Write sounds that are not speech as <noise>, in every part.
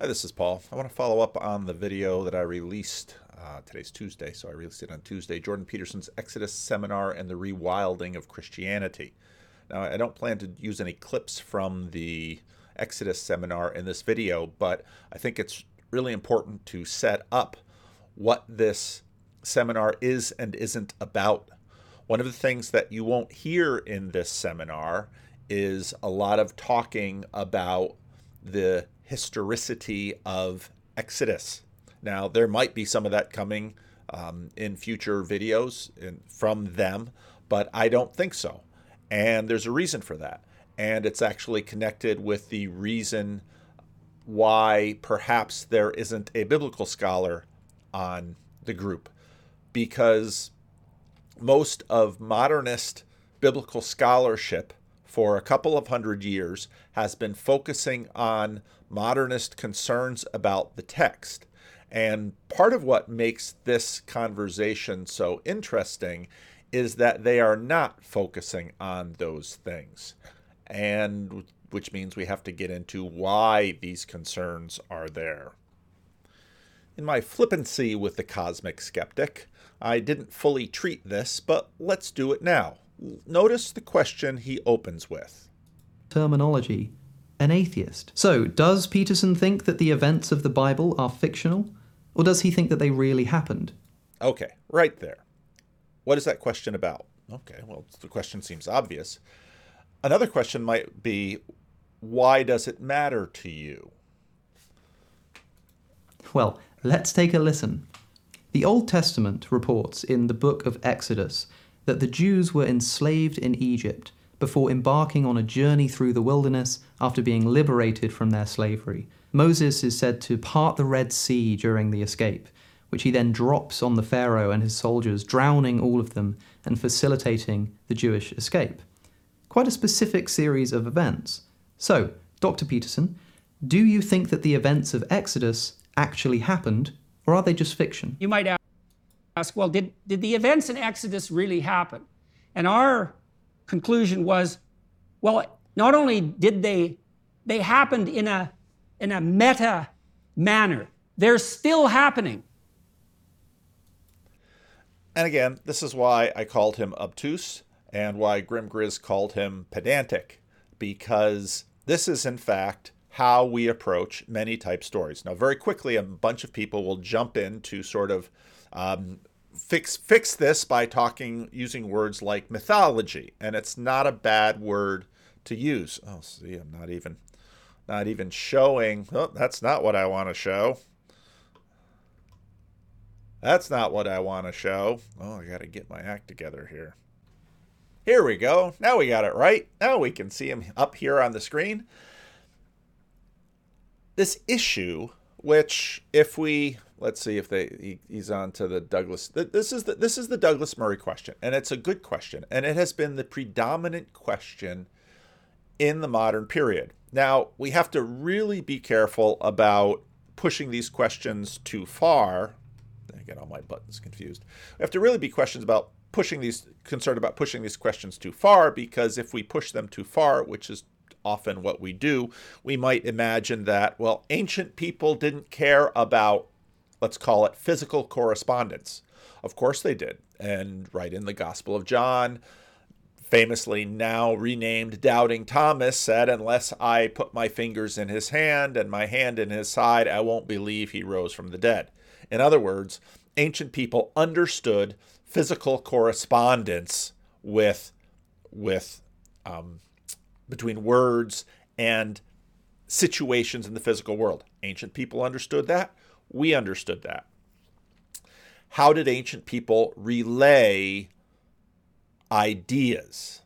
Hi, this is Paul. I want to follow up on the video that I released. Uh, today's Tuesday, so I released it on Tuesday. Jordan Peterson's Exodus Seminar and the Rewilding of Christianity. Now, I don't plan to use any clips from the Exodus seminar in this video, but I think it's really important to set up what this seminar is and isn't about. One of the things that you won't hear in this seminar is a lot of talking about the historicity of Exodus. Now, there might be some of that coming um, in future videos in, from them, but I don't think so. And there's a reason for that. And it's actually connected with the reason why perhaps there isn't a biblical scholar on the group. Because most of modernist biblical scholarship for a couple of hundred years has been focusing on modernist concerns about the text. And part of what makes this conversation so interesting is that they are not focusing on those things. And which means we have to get into why these concerns are there. In my flippancy with the cosmic skeptic, I didn't fully treat this, but let's do it now. Notice the question he opens with. Terminology an atheist. So, does Peterson think that the events of the Bible are fictional? Or does he think that they really happened? Okay, right there. What is that question about? Okay, well, the question seems obvious. Another question might be why does it matter to you? Well, let's take a listen. The Old Testament reports in the book of Exodus that the Jews were enslaved in Egypt before embarking on a journey through the wilderness after being liberated from their slavery. Moses is said to part the Red Sea during the escape, which he then drops on the Pharaoh and his soldiers, drowning all of them and facilitating the Jewish escape. Quite a specific series of events. So, Dr. Peterson, do you think that the events of Exodus actually happened, or are they just fiction? You might ask, well, did, did the events in Exodus really happen? And our conclusion was, well, not only did they, they happened in a, in a meta manner, they're still happening. And again, this is why I called him obtuse and why Grim Grizz called him pedantic, because this is, in fact, how we approach many type stories. Now, very quickly, a bunch of people will jump in to sort of um, fix fix this by talking using words like mythology, and it's not a bad word to use. Oh, see, I'm not even not even showing. Oh, that's not what I want to show. That's not what I want to show. Oh, I got to get my act together here. Here we go. Now we got it right. Now we can see him up here on the screen. This issue, which if we let's see if they he, he's on to the Douglas. This is the this is the Douglas Murray question, and it's a good question, and it has been the predominant question in the modern period. Now we have to really be careful about pushing these questions too far. I get all my buttons confused. We have to really be questions about pushing these concerned about pushing these questions too far because if we push them too far, which is often what we do, we might imagine that well, ancient people didn't care about let's call it physical correspondence. Of course they did. And right in the Gospel of John, famously now renamed Doubting Thomas, said, Unless I put my fingers in his hand and my hand in his side, I won't believe he rose from the dead. In other words, ancient people understood physical correspondence with, with um, between words and situations in the physical world. Ancient people understood that. We understood that. How did ancient people relay ideas?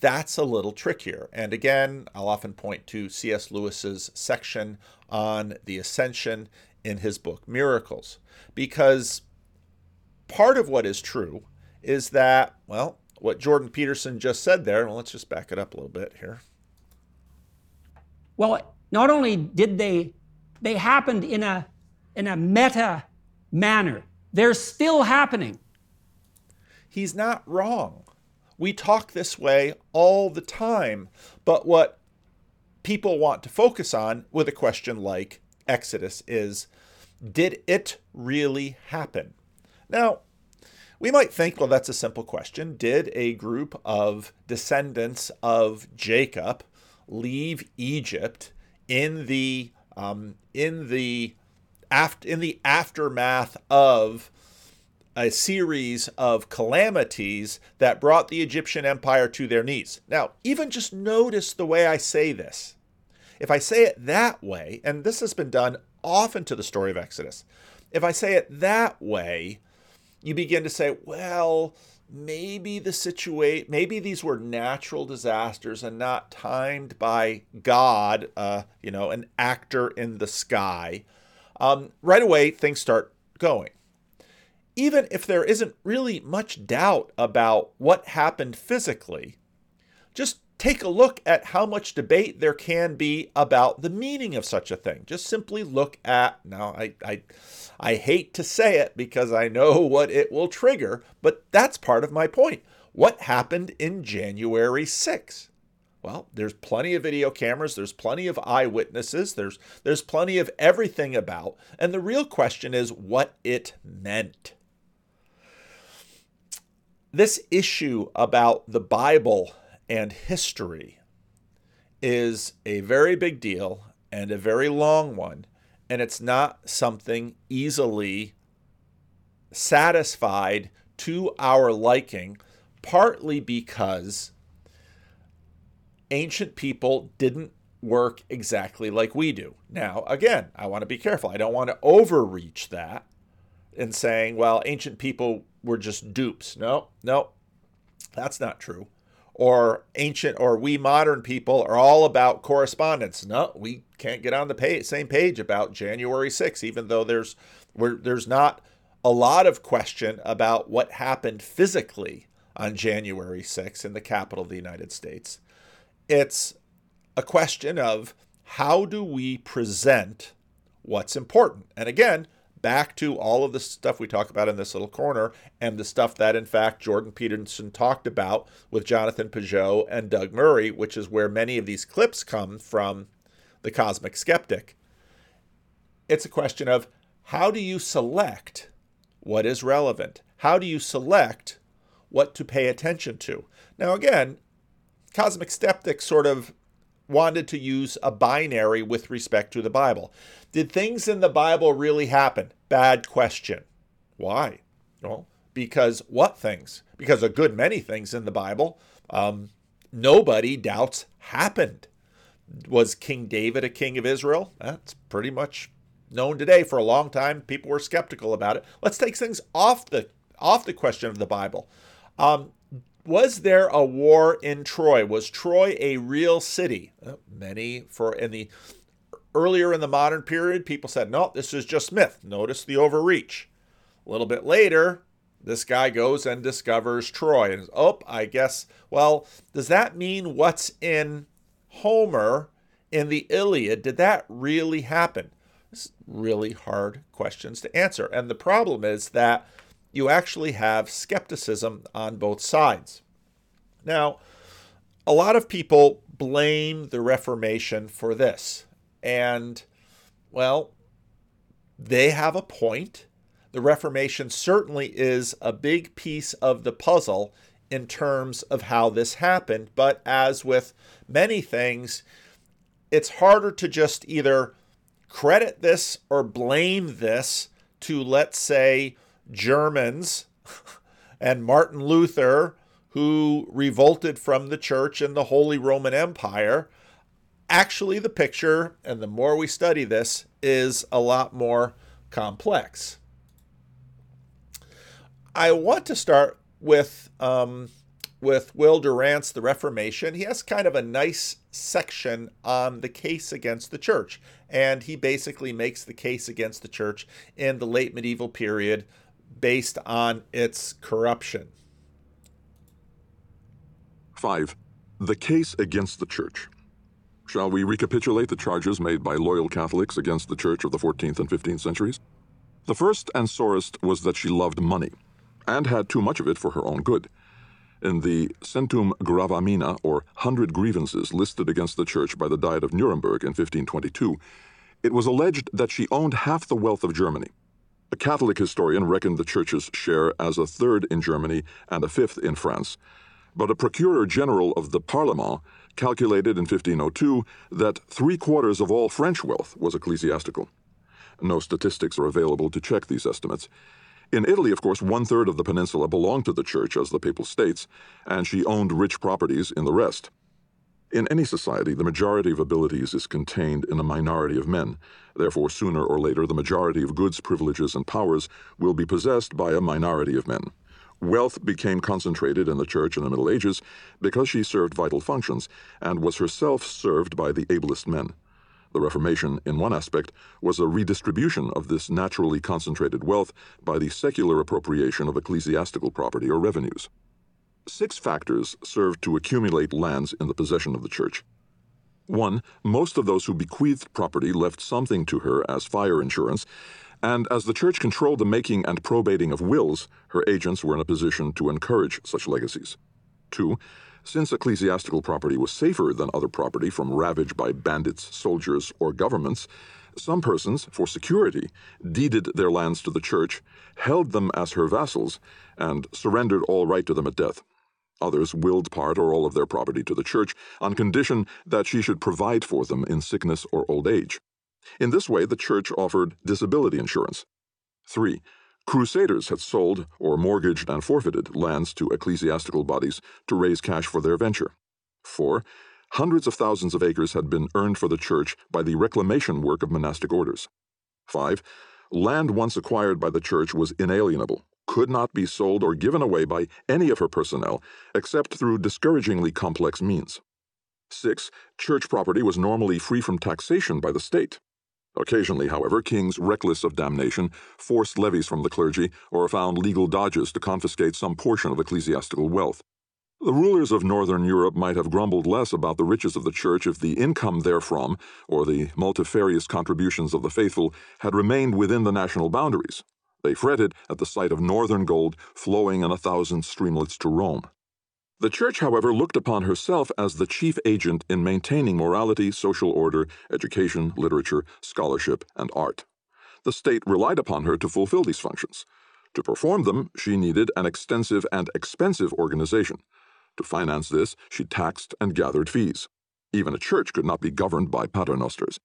That's a little trickier. And again, I'll often point to C.S. Lewis's section on the ascension in his book Miracles, because part of what is true is that, well, what Jordan Peterson just said there, well, let's just back it up a little bit here. Well, not only did they they happened in a in a meta manner. They're still happening. He's not wrong. We talk this way all the time, but what people want to focus on with a question like Exodus is Did it really happen? Now, we might think, well, that's a simple question. Did a group of descendants of Jacob leave Egypt in the um, in the after in the aftermath of a series of calamities that brought the Egyptian empire to their knees. Now, even just notice the way I say this. If I say it that way, and this has been done often to the story of Exodus, if I say it that way, you begin to say, well, maybe the situation, maybe these were natural disasters and not timed by God, uh, you know, an actor in the sky. Um, right away, things start going even if there isn't really much doubt about what happened physically, just take a look at how much debate there can be about the meaning of such a thing. Just simply look at now I I I hate to say it because I know <laughs> what it will trigger, but that's part of my point. What happened in January 6? Well, there's plenty of video cameras, there's plenty of eyewitnesses, there's there's plenty of everything about, and the real question is what it meant. This issue about the Bible and history is a very big deal and a very long one, and it's not something easily satisfied to our liking, partly because ancient people didn't work exactly like we do. Now, again, I want to be careful. I don't want to overreach that in saying, well, ancient people were just dupes. No, no, that's not true. Or ancient or we modern people are all about correspondence. No, we can't get on the page, same page about January 6th, even though there's there's not a lot of question about what happened physically on January 6th in the capital of the United States. It's a question of how do we present what's important? And again, back to all of the stuff we talk about in this little corner and the stuff that, in fact, Jordan Peterson talked about with Jonathan Pageau and Doug Murray, which is where many of these clips come from the Cosmic Skeptic. It's a question of how do you select what is relevant? How do you select what to pay attention to? Now, again, Cosmic skeptics sort of wanted to use a binary with respect to the Bible. Did things in the Bible really happen? Bad question. Why? Well, because what things? Because a good many things in the Bible, um, nobody doubts happened. Was King David a king of Israel? That's pretty much known today. For a long time, people were skeptical about it. Let's take things off the off the question of the Bible. Um, was there a war in Troy? Was Troy a real city? Many for in the earlier in the modern period, people said, no, this is just myth. Notice the overreach. A little bit later, this guy goes and discovers Troy. And oh, I guess, well, does that mean what's in Homer in the Iliad? Did that really happen? Is really hard questions to answer. And the problem is that you actually have skepticism on both sides. Now, a lot of people blame the Reformation for this. And, well, they have a point. The Reformation certainly is a big piece of the puzzle in terms of how this happened. But as with many things, it's harder to just either credit this or blame this to, let's say, Germans <laughs> and Martin Luther, who revolted from the church and the Holy Roman Empire. Actually, the picture, and the more we study this, is a lot more complex. I want to start with um, with Will Durant's The Reformation. He has kind of a nice section on the case against the church, and he basically makes the case against the church in the late medieval period based on its corruption. 5. The case against the Church. Shall we recapitulate the charges made by loyal Catholics against the Church of the 14th and 15th centuries? The first and sorest was that she loved money, and had too much of it for her own good. In the Centum Gravamina, or Hundred Grievances listed against the Church by the Diet of Nuremberg in 1522, It was alleged that she owned half the wealth of Germany. A Catholic historian reckoned the church's share as a third in Germany and a fifth in France. But a procureur general of the Parlement calculated in 1502 that three quarters of all French wealth was ecclesiastical. No statistics are available to check these estimates. In Italy, of course, one third of the peninsula belonged to the church as the Papal States, and she owned rich properties in the rest. In any society, the majority of abilities is contained in a minority of men. Therefore, sooner or later, the majority of goods, privileges, and powers will be possessed by a minority of men. Wealth became concentrated in the church in the Middle Ages because she served vital functions and was herself served by the ablest men. The Reformation, in one aspect, was a redistribution of this naturally concentrated wealth by the secular appropriation of ecclesiastical property or revenues. Six factors served to accumulate lands in the possession of the church. One, most of those who bequeathed property left something to her as fire insurance, and as the church controlled the making and probating of wills, her agents were in a position to encourage such legacies. Two, since ecclesiastical property was safer than other property from ravage by bandits, soldiers, or governments, some persons, for security, deeded their lands to the church, held them as her vassals, and surrendered all right to them at death. Others willed part or all of their property to the church on condition that she should provide for them in sickness or old age. In this way, the church offered disability insurance. 3. Crusaders had sold or mortgaged and forfeited lands to ecclesiastical bodies to raise cash for their venture. 4. Hundreds of thousands of acres had been earned for the church by the reclamation work of monastic orders. 5. Land once acquired by the church was inalienable could not be sold or given away by any of her personnel except through discouragingly complex means. 6. Church property was normally free from taxation by the state. Occasionally, however, kings reckless of damnation forced levies from the clergy or found legal dodges to confiscate some portion of ecclesiastical wealth. The rulers of northern Europe might have grumbled less about the riches of the church if the income therefrom, or the multifarious contributions of the faithful, had remained within the national boundaries. They fretted at the sight of northern gold flowing in a thousand streamlets to Rome. The Church, however, looked upon herself as the chief agent in maintaining morality, social order, education, literature, scholarship, and art. The state relied upon her to fulfill these functions. To perform them, she needed an extensive and expensive organization. To finance this, she taxed and gathered fees. Even a church could not be governed by paternosters.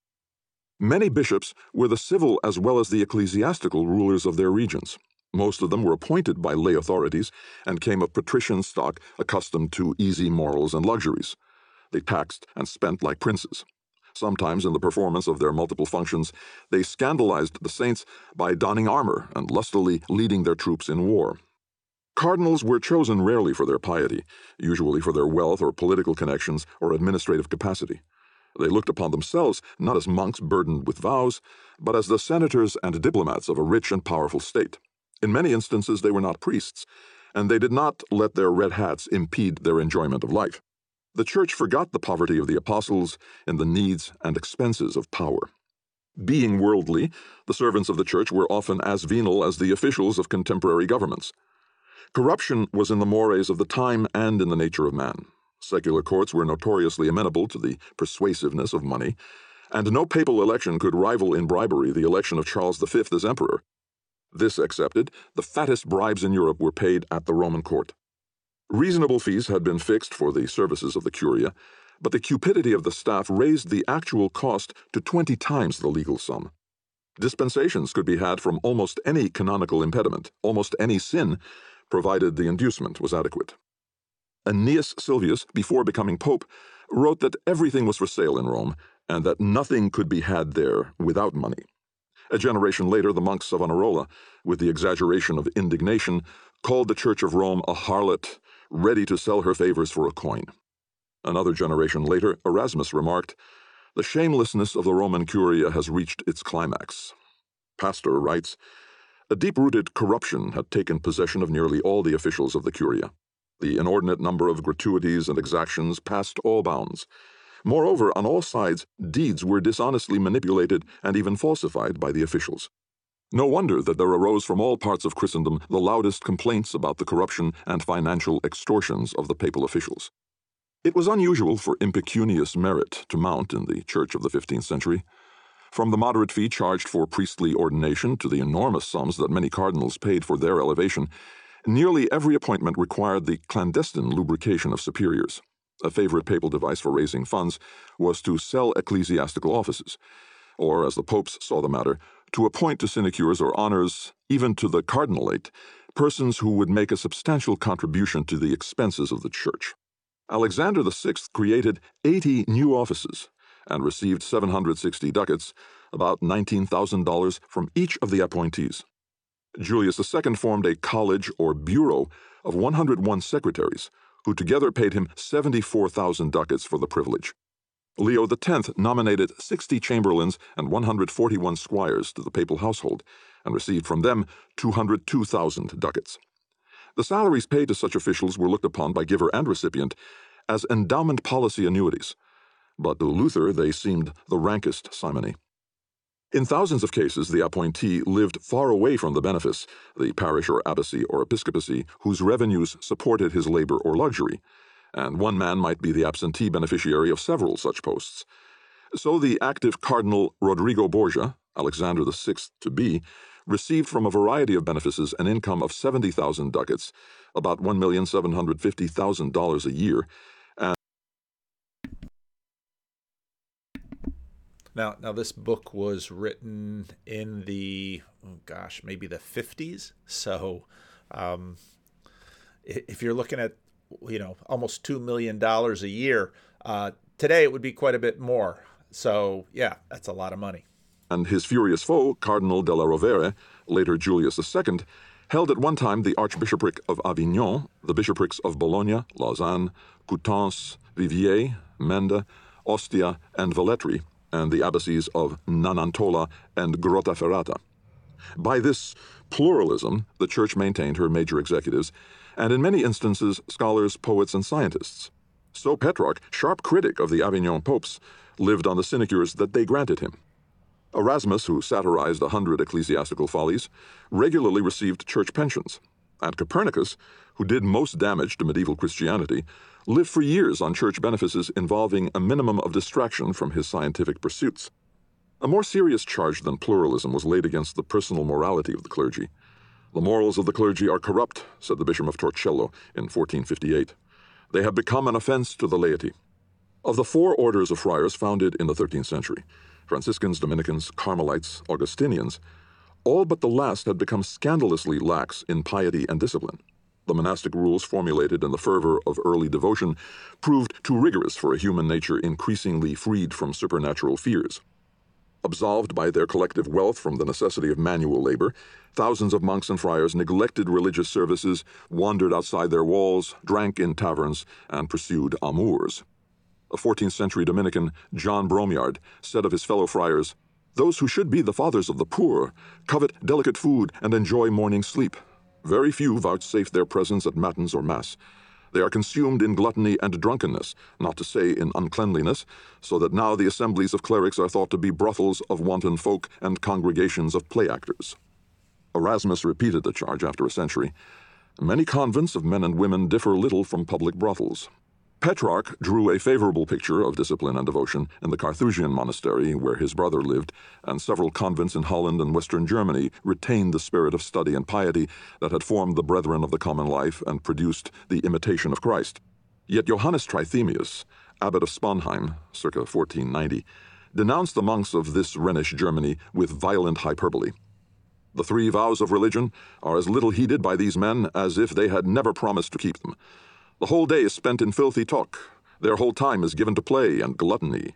Many bishops were the civil as well as the ecclesiastical rulers of their regions. Most of them were appointed by lay authorities and came of patrician stock accustomed to easy morals and luxuries. They taxed and spent like princes. Sometimes, in the performance of their multiple functions, they scandalized the saints by donning armor and lustily leading their troops in war. Cardinals were chosen rarely for their piety, usually for their wealth or political connections or administrative capacity. They looked upon themselves not as monks burdened with vows, but as the senators and diplomats of a rich and powerful state. In many instances, they were not priests, and they did not let their red hats impede their enjoyment of life. The church forgot the poverty of the apostles in the needs and expenses of power. Being worldly, the servants of the church were often as venal as the officials of contemporary governments. Corruption was in the mores of the time and in the nature of man. Secular courts were notoriously amenable to the persuasiveness of money, and no papal election could rival in bribery the election of Charles V as emperor. This accepted, the fattest bribes in Europe were paid at the Roman court. Reasonable fees had been fixed for the services of the Curia, but the cupidity of the staff raised the actual cost to twenty times the legal sum. Dispensations could be had from almost any canonical impediment, almost any sin, provided the inducement was adequate. Aeneas Sylvius, before becoming pope, wrote that everything was for sale in Rome and that nothing could be had there without money. A generation later, the monks of Savonarola, with the exaggeration of indignation, called the Church of Rome a harlot, ready to sell her favors for a coin. Another generation later, Erasmus remarked, The shamelessness of the Roman Curia has reached its climax. Pastor writes, A deep rooted corruption had taken possession of nearly all the officials of the Curia. The inordinate number of gratuities and exactions passed all bounds. Moreover, on all sides, deeds were dishonestly manipulated and even falsified by the officials. No wonder that there arose from all parts of Christendom the loudest complaints about the corruption and financial extortions of the papal officials. It was unusual for impecunious merit to mount in the Church of the 15th century. From the moderate fee charged for priestly ordination to the enormous sums that many cardinals paid for their elevation, nearly every appointment required the clandestine lubrication of superiors. A favorite papal device for raising funds was to sell ecclesiastical offices, or, as the popes saw the matter, to appoint to sinecures or honors, even to the cardinalate, persons who would make a substantial contribution to the expenses of the church. Alexander VI created 80 new offices and received 760 ducats, about $19,000 from each of the appointees. Julius II formed a college or bureau of 101 secretaries, who together paid him 74,000 ducats for the privilege. Leo X nominated 60 chamberlains and 141 squires to the papal household, and received from them 202,000 ducats. The salaries paid to such officials were looked upon by giver and recipient as endowment policy annuities, but to Luther they seemed the rankest simony. In thousands of cases, the appointee lived far away from the benefice, the parish or abbacy or episcopacy, whose revenues supported his labor or luxury, and one man might be the absentee beneficiary of several such posts. So the active Cardinal Rodrigo Borgia, Alexander VI to be, received from a variety of benefices an income of 70,000 ducats, about $1,750,000 a year, Now, now this book was written in the oh gosh, maybe the 50s. So, um, if you're looking at you know almost two million dollars a year uh, today, it would be quite a bit more. So, yeah, that's a lot of money. And his furious foe, Cardinal de la Rovere, later Julius II, held at one time the Archbishopric of Avignon, the bishoprics of Bologna, Lausanne, Coutances, Viviers, Mende, Ostia, and Velletri, and the abbacies of Nonantola and Grottaferrata. By this pluralism, the Church maintained her major executives, and in many instances, scholars, poets, and scientists. So Petrarch, sharp critic of the Avignon popes, lived on the sinecures that they granted him. Erasmus, who satirized a hundred ecclesiastical follies, regularly received church pensions, and Copernicus, who did most damage to medieval Christianity, lived for years on church benefices involving a minimum of distraction from his scientific pursuits. A more serious charge than pluralism was laid against the personal morality of the clergy. The morals of the clergy are corrupt, said the Bishop of Torcello in 1458. They have become an offense to the laity. Of the four orders of friars founded in the 13th century Franciscans, Dominicans, Carmelites, Augustinians all but the last had become scandalously lax in piety and discipline. The monastic rules formulated in the fervor of early devotion proved too rigorous for a human nature increasingly freed from supernatural fears. Absolved by their collective wealth from the necessity of manual labor, thousands of monks and friars neglected religious services, wandered outside their walls, drank in taverns, and pursued amours. A 14th century Dominican, John Bromyard, said of his fellow friars, Those who should be the fathers of the poor covet delicate food and enjoy morning sleep. Very few vouchsafe their presence at matins or mass. They are consumed in gluttony and drunkenness, not to say in uncleanliness, so that now the assemblies of clerics are thought to be brothels of wanton folk and congregations of play actors. Erasmus repeated the charge after a century. Many convents of men and women differ little from public brothels. Petrarch drew a favorable picture of discipline and devotion in the Carthusian monastery where his brother lived, and several convents in Holland and Western Germany retained the spirit of study and piety that had formed the brethren of the common life and produced the imitation of Christ. Yet Johannes Trithemius, abbot of Sponheim, circa 1490, denounced the monks of this Rhenish Germany with violent hyperbole. The three vows of religion are as little heeded by these men as if they had never promised to keep them. The whole day is spent in filthy talk. Their whole time is given to play and gluttony.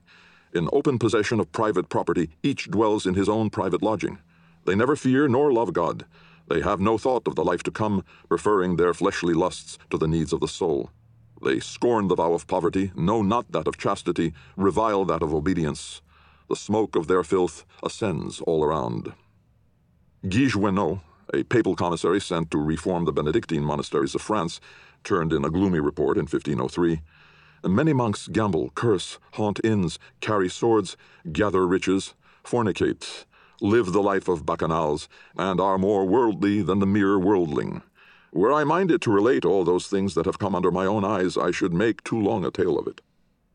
In open possession of private property, each dwells in his own private lodging. They never fear nor love God. They have no thought of the life to come, preferring their fleshly lusts to the needs of the soul. They scorn the vow of poverty, know not that of chastity, revile that of obedience. The smoke of their filth ascends all around. Guy Jouenneaux, a papal commissary sent to reform the Benedictine monasteries of France, turned in a gloomy report in 1503. Many monks gamble, curse, haunt inns, carry swords, gather riches, fornicate, live the life of bacchanals, and are more worldly than the mere worldling. Were I minded to relate all those things that have come under my own eyes, I should make too long a tale of it.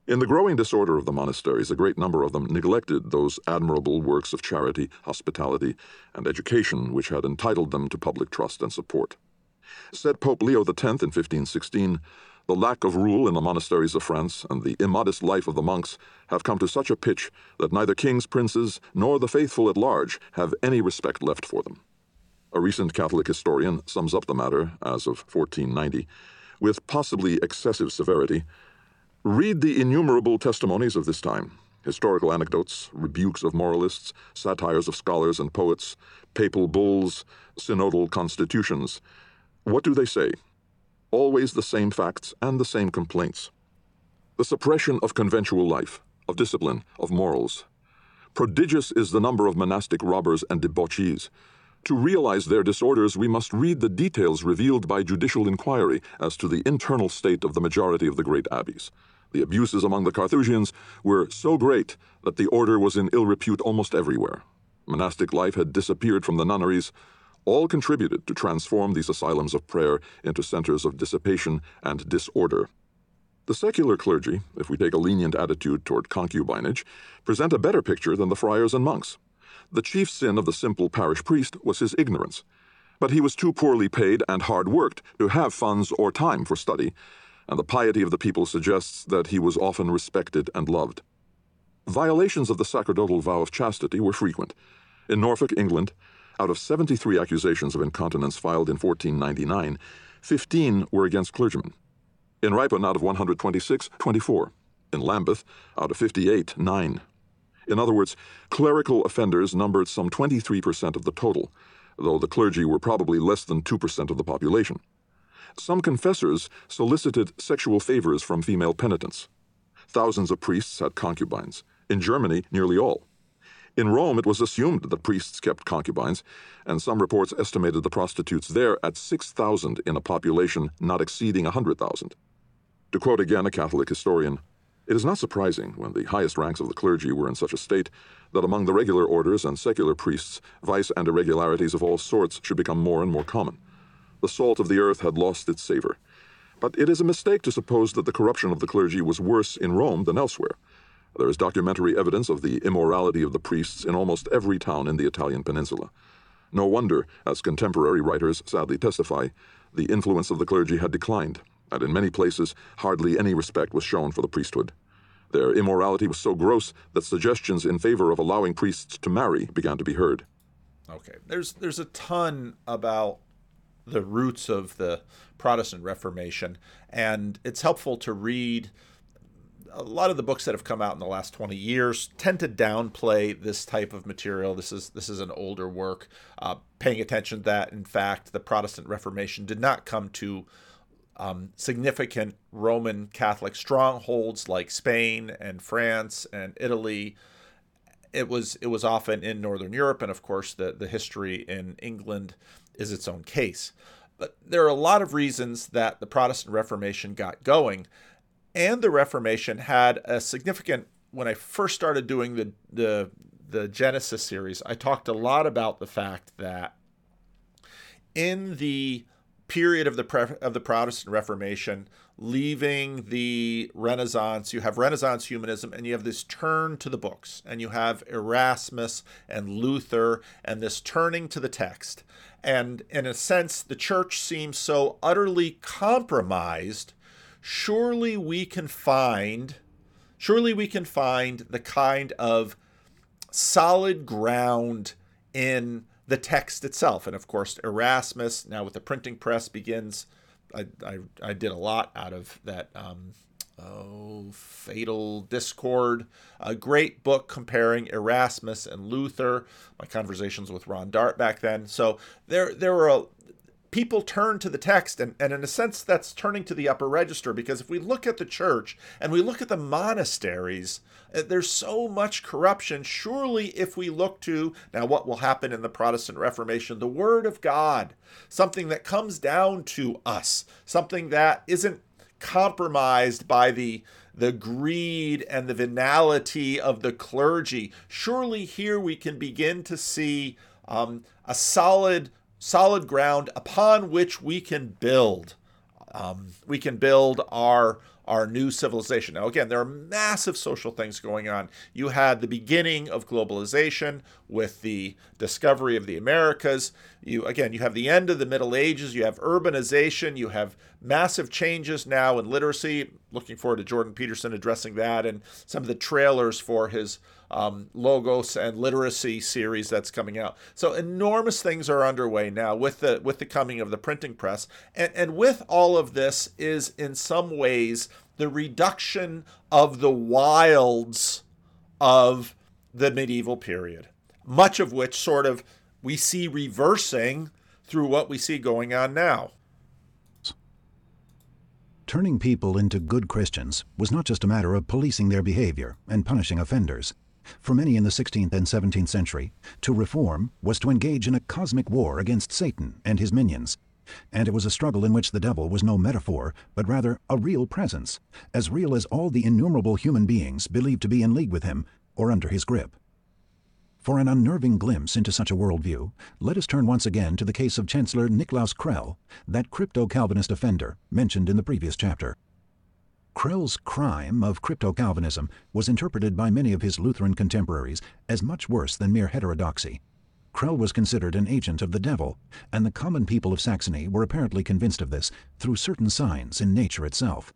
In the growing disorder of the monasteries, a great number of them neglected those admirable works of charity, hospitality, and education which had entitled them to public trust and support. Said Pope Leo X in 1516, the lack of rule in the monasteries of France and the immodest life of the monks have come to such a pitch that neither kings, princes, nor the faithful at large have any respect left for them. A recent Catholic historian sums up the matter, as of 1490, with possibly excessive severity Read the innumerable testimonies of this time historical anecdotes, rebukes of moralists, satires of scholars and poets, papal bulls, synodal constitutions. What do they say? Always the same facts and the same complaints. The suppression of conventual life, of discipline, of morals. Prodigious is the number of monastic robbers and debauchees. To realize their disorders, we must read the details revealed by judicial inquiry as to the internal state of the majority of the great abbeys. The abuses among the Carthusians were so great that the order was in ill repute almost everywhere. Monastic life had disappeared from the nunneries. All contributed to transform these asylums of prayer into centers of dissipation and disorder. The secular clergy, if we take a lenient attitude toward concubinage, present a better picture than the friars and monks. The chief sin of the simple parish priest was his ignorance. But he was too poorly paid and hard worked to have funds or time for study, and the piety of the people suggests that he was often respected and loved. Violations of the sacerdotal vow of chastity were frequent. In Norfolk, England, out of 73 accusations of incontinence filed in 1499, 15 were against clergymen. In Ripon, out of 126, 24. In Lambeth, out of 58, 9. In other words, clerical offenders numbered some 23% of the total, though the clergy were probably less than 2% of the population. Some confessors solicited sexual favors from female penitents. Thousands of priests had concubines. In Germany, nearly all. In Rome, it was assumed that priests kept concubines, and some reports estimated the prostitutes there at 6,000 in a population not exceeding 100,000. To quote again a Catholic historian, it is not surprising, when the highest ranks of the clergy were in such a state, that among the regular orders and secular priests, vice and irregularities of all sorts should become more and more common the salt of the earth had lost its savor. But it is a mistake to suppose that the corruption of the clergy was worse in Rome than elsewhere. There is documentary evidence of the immorality of the priests in almost every town in the Italian peninsula. No wonder, as contemporary writers sadly testify, the influence of the clergy had declined, and in many places hardly any respect was shown for the priesthood. Their immorality was so gross that suggestions in favor of allowing priests to marry began to be heard. Okay, there's there's a ton about the roots of the Protestant Reformation, and it's helpful to read. A lot of the books that have come out in the last 20 years tend to downplay this type of material. This is this is an older work, uh, paying attention to that in fact the Protestant Reformation did not come to um, significant Roman Catholic strongholds like Spain and France and Italy. It was it was often in Northern Europe, and of course the the history in England is its own case. But there are a lot of reasons that the Protestant Reformation got going, and the Reformation had a significant. When I first started doing the the the Genesis series, I talked a lot about the fact that in the period of the pre- of the Protestant Reformation, leaving the Renaissance, you have Renaissance humanism, and you have this turn to the books, and you have Erasmus and Luther, and this turning to the text. And in a sense, the church seems so utterly compromised. Surely we can find, surely we can find the kind of solid ground in the text itself. And of course, Erasmus, now with the printing press, begins. I, I, I did a lot out of that. Um, oh, Fatal Discord, a great book comparing Erasmus and Luther. My conversations with Ron Dart back then. So there, there were a, people turn to the text and, and in a sense that's turning to the upper register because if we look at the church and we look at the monasteries uh, there's so much corruption. Surely if we look to now what will happen in the protestant reformation? The word of god something that comes down to us something that isn't compromised by the the greed and the venality of the clergy. Surely here we can begin to see um, a solid solid ground upon which we can build. Um, we can build our our new civilization. Now, again, there are massive social things going on. You had the beginning of globalization with the discovery of the Americas. You again, you have the end of the Middle Ages. You have urbanization. You have massive changes now in literacy. Looking forward to Jordan Peterson addressing that and some of the trailers for his um, logos and literacy series that's coming out. So enormous things are underway now with the with the coming of the printing press, and and with all of this is in some ways the reduction of the wilds of the medieval period, much of which sort of we see reversing through what we see going on now. Turning people into good Christians was not just a matter of policing their behavior and punishing offenders. For many in the 16th and 17th century, to reform was to engage in a cosmic war against Satan and his minions. And it was a struggle in which the devil was no metaphor, but rather a real presence, as real as all the innumerable human beings believed to be in league with him or under his grip. For an unnerving glimpse into such a worldview, let us turn once again to the case of Chancellor Niklaus Krell, that crypto-Calvinist offender mentioned in the previous chapter. Krell's crime of crypto-Calvinism was interpreted by many of his Lutheran contemporaries as much worse than mere heterodoxy. Krell was considered an agent of the devil, and the common people of Saxony were apparently convinced of this through certain signs in nature itself.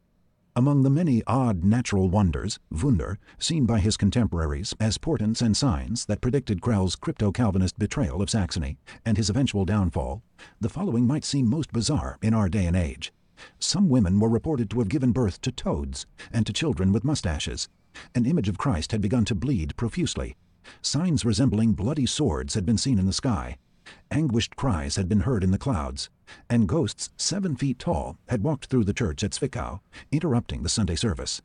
Among the many odd natural wonders, Wunder, seen by his contemporaries as portents and signs that predicted Krell's crypto-Calvinist betrayal of Saxony and his eventual downfall, the following might seem most bizarre in our day and age. Some women were reported to have given birth to toads and to children with mustaches. An image of Christ had begun to bleed profusely. Signs resembling bloody swords had been seen in the sky. Anguished cries had been heard in the clouds, and ghosts seven feet tall had walked through the church at Zwickau, interrupting the Sunday service.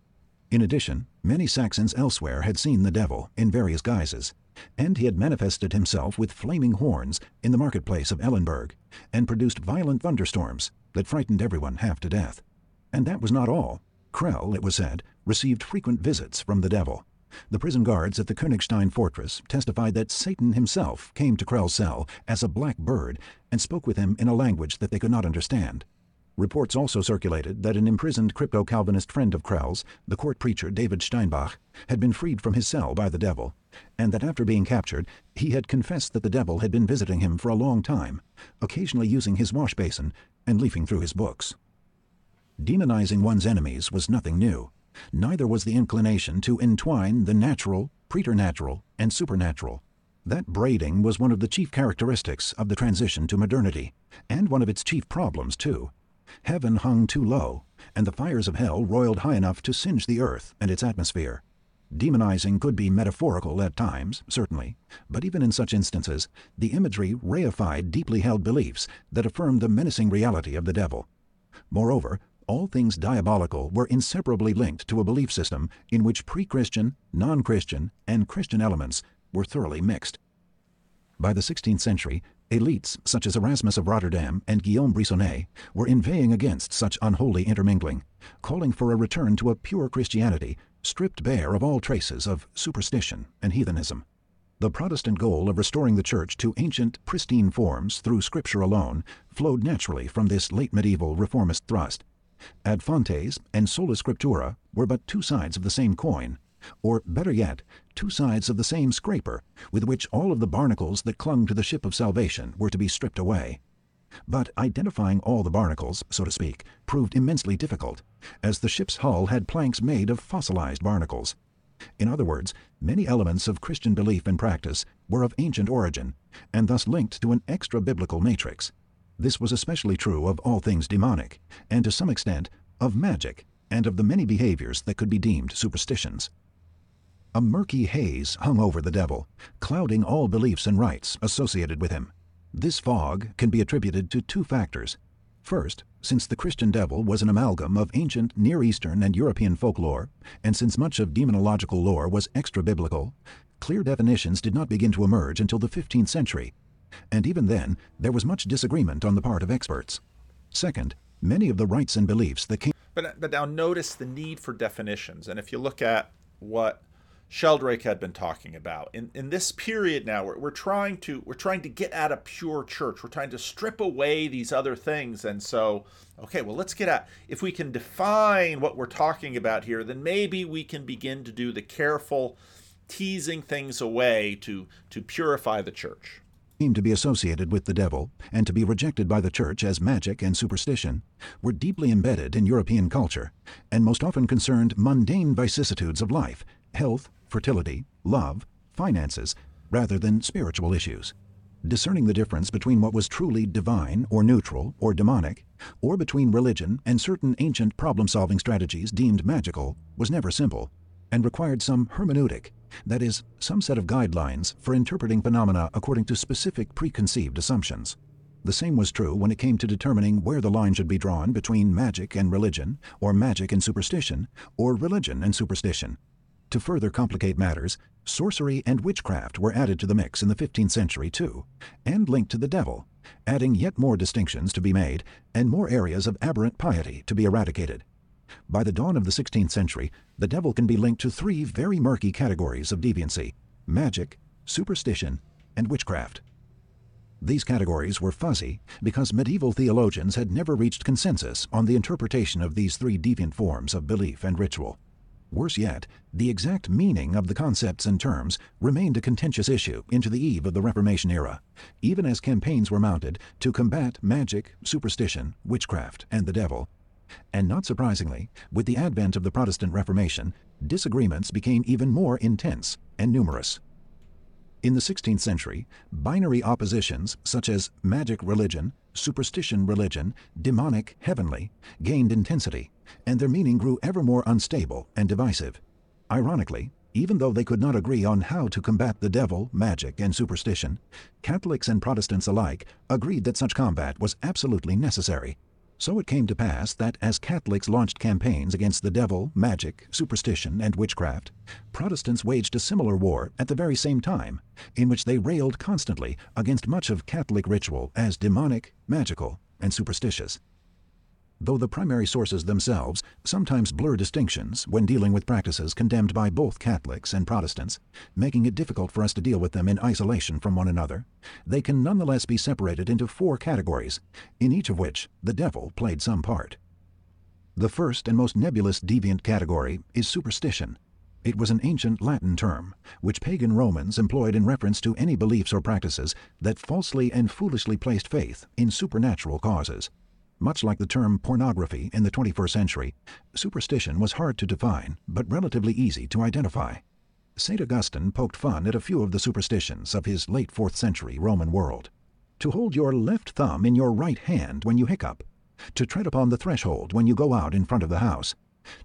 In addition, many Saxons elsewhere had seen the devil in various guises, and he had manifested himself with flaming horns in the marketplace of Ellenberg, and produced violent thunderstorms that frightened everyone half to death. And that was not all. Krell, it was said, received frequent visits from the devil. The prison guards at the Königstein fortress testified that Satan himself came to Krell's cell as a black bird and spoke with him in a language that they could not understand. Reports also circulated that an imprisoned crypto-Calvinist friend of Krell's, the court preacher David Steinbach, had been freed from his cell by the devil, and that after being captured, he had confessed that the devil had been visiting him for a long time, occasionally using his wash basin and leafing through his books. Demonizing one's enemies was nothing new. Neither was the inclination to entwine the natural, preternatural, and supernatural. That braiding was one of the chief characteristics of the transition to modernity, and one of its chief problems, too. Heaven hung too low, and the fires of hell roiled high enough to singe the earth and its atmosphere. Demonizing could be metaphorical at times, certainly, but even in such instances, the imagery reified deeply held beliefs that affirmed the menacing reality of the devil. Moreover, all things diabolical were inseparably linked to a belief system in which pre-Christian, non-Christian, and Christian elements were thoroughly mixed. By the 16th century, elites such as Erasmus of Rotterdam and Guillaume Briçonnet were inveighing against such unholy intermingling, calling for a return to a pure Christianity stripped bare of all traces of superstition and heathenism. The Protestant goal of restoring the Church to ancient, pristine forms through Scripture alone flowed naturally from this late medieval reformist thrust. Ad fontes and sola scriptura were but two sides of the same coin, or better yet, two sides of the same scraper with which all of the barnacles that clung to the ship of salvation were to be stripped away. But identifying all the barnacles, so to speak, proved immensely difficult, as the ship's hull had planks made of fossilized barnacles. In other words, many elements of Christian belief and practice were of ancient origin, and thus linked to an extra-biblical matrix. This was especially true of all things demonic, and to some extent of magic, and of the many behaviors that could be deemed superstitions. A murky haze hung over the devil, clouding all beliefs and rites associated with him. This fog can be attributed to two factors. First, since the Christian devil was an amalgam of ancient Near Eastern and European folklore, and since much of demonological lore was extra-biblical, clear definitions did not begin to emerge until the 15th century, and even then there was much disagreement on the part of experts. Second, many of the rites and beliefs that came... But, but now notice the need for definitions, and if you look at what Sheldrake had been talking about. In in this period now, we're, we're trying to we're trying to get at a pure church. We're trying to strip away these other things, and so okay, well, let's get at if we can define what we're talking about here, then maybe we can begin to do the careful teasing things away to to purify the church seem to be associated with the devil and to be rejected by the church as magic and superstition, were deeply embedded in European culture, and most often concerned mundane vicissitudes of life, health, fertility, love, finances, rather than spiritual issues. Discerning the difference between what was truly divine or neutral or demonic, or between religion and certain ancient problem solving strategies deemed magical, was never simple, and required some hermeneutic, that is, some set of guidelines for interpreting phenomena according to specific preconceived assumptions. The same was true when it came to determining where the line should be drawn between magic and religion, or magic and superstition, or religion and superstition. To further complicate matters, sorcery and witchcraft were added to the mix in the 15th century too, and linked to the devil, adding yet more distinctions to be made and more areas of aberrant piety to be eradicated. By the dawn of the 16th century, the devil can be linked to three very murky categories of deviancy magic, superstition, and witchcraft. These categories were fuzzy because medieval theologians had never reached consensus on the interpretation of these three deviant forms of belief and ritual. Worse yet, the exact meaning of the concepts and terms remained a contentious issue into the eve of the Reformation era, even as campaigns were mounted to combat magic, superstition, witchcraft, and the devil. And not surprisingly, with the advent of the Protestant Reformation, disagreements became even more intense and numerous. In the 16th century, binary oppositions such as magic religion, superstition religion, demonic heavenly, gained intensity, and their meaning grew ever more unstable and divisive. Ironically, even though they could not agree on how to combat the devil, magic, and superstition, Catholics and Protestants alike agreed that such combat was absolutely necessary so it came to pass that as Catholics launched campaigns against the devil, magic, superstition, and witchcraft, Protestants waged a similar war at the very same time, in which they railed constantly against much of Catholic ritual as demonic, magical, and superstitious though the primary sources themselves sometimes blur distinctions when dealing with practices condemned by both Catholics and Protestants, making it difficult for us to deal with them in isolation from one another, they can nonetheless be separated into four categories, in each of which the devil played some part. The first and most nebulous deviant category is superstition. It was an ancient Latin term, which pagan Romans employed in reference to any beliefs or practices that falsely and foolishly placed faith in supernatural causes. Much like the term pornography in the 21st century, superstition was hard to define, but relatively easy to identify. St. Augustine poked fun at a few of the superstitions of his late 4th century Roman world. To hold your left thumb in your right hand when you hiccup, to tread upon the threshold when you go out in front of the house,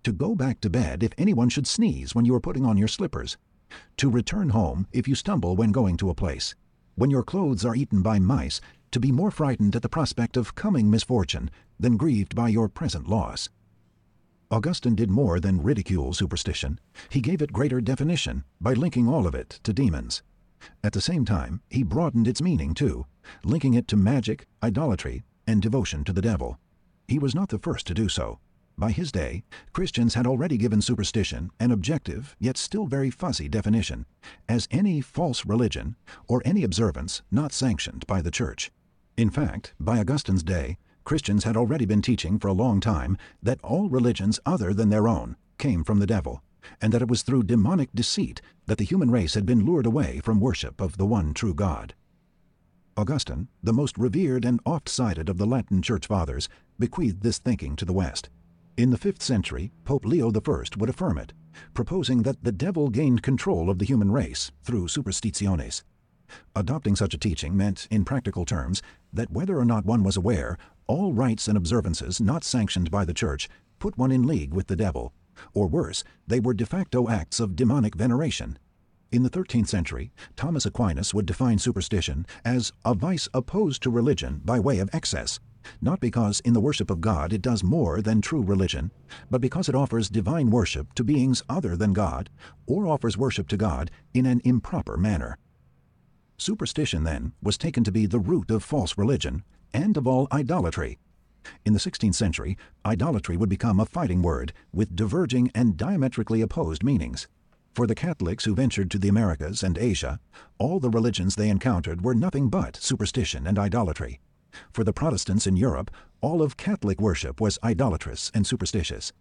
to go back to bed if anyone should sneeze when you are putting on your slippers, to return home if you stumble when going to a place, when your clothes are eaten by mice, to be more frightened at the prospect of coming misfortune than grieved by your present loss. Augustine did more than ridicule superstition. He gave it greater definition by linking all of it to demons. At the same time, he broadened its meaning too, linking it to magic, idolatry, and devotion to the devil. He was not the first to do so. By his day, Christians had already given superstition an objective, yet still very fuzzy definition, as any false religion or any observance not sanctioned by the Church. In fact, by Augustine's day, Christians had already been teaching for a long time that all religions other than their own came from the devil, and that it was through demonic deceit that the human race had been lured away from worship of the one true God. Augustine, the most revered and oft cited of the Latin Church Fathers, bequeathed this thinking to the West. In the 5th century, Pope Leo I would affirm it, proposing that the devil gained control of the human race through superstitiones. Adopting such a teaching meant, in practical terms, that whether or not one was aware, all rites and observances not sanctioned by the Church put one in league with the devil, or worse, they were de facto acts of demonic veneration. In the 13th century, Thomas Aquinas would define superstition as a vice opposed to religion by way of excess, not because in the worship of God it does more than true religion, but because it offers divine worship to beings other than God, or offers worship to God in an improper manner. Superstition, then, was taken to be the root of false religion and of all idolatry. In the 16th century, idolatry would become a fighting word with diverging and diametrically opposed meanings. For the Catholics who ventured to the Americas and Asia, all the religions they encountered were nothing but superstition and idolatry. For the Protestants in Europe, all of Catholic worship was idolatrous and superstitious.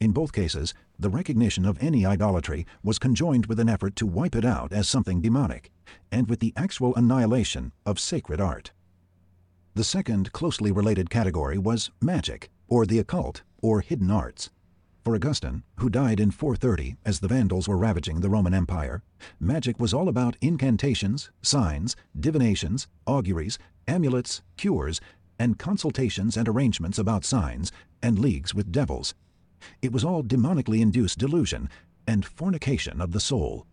In both cases, the recognition of any idolatry was conjoined with an effort to wipe it out as something demonic, and with the actual annihilation of sacred art. The second closely related category was magic, or the occult, or hidden arts. For Augustine, who died in 430 as the Vandals were ravaging the Roman Empire, magic was all about incantations, signs, divinations, auguries, amulets, cures, and consultations and arrangements about signs, and leagues with devils. It was all demonically induced delusion and fornication of the soul.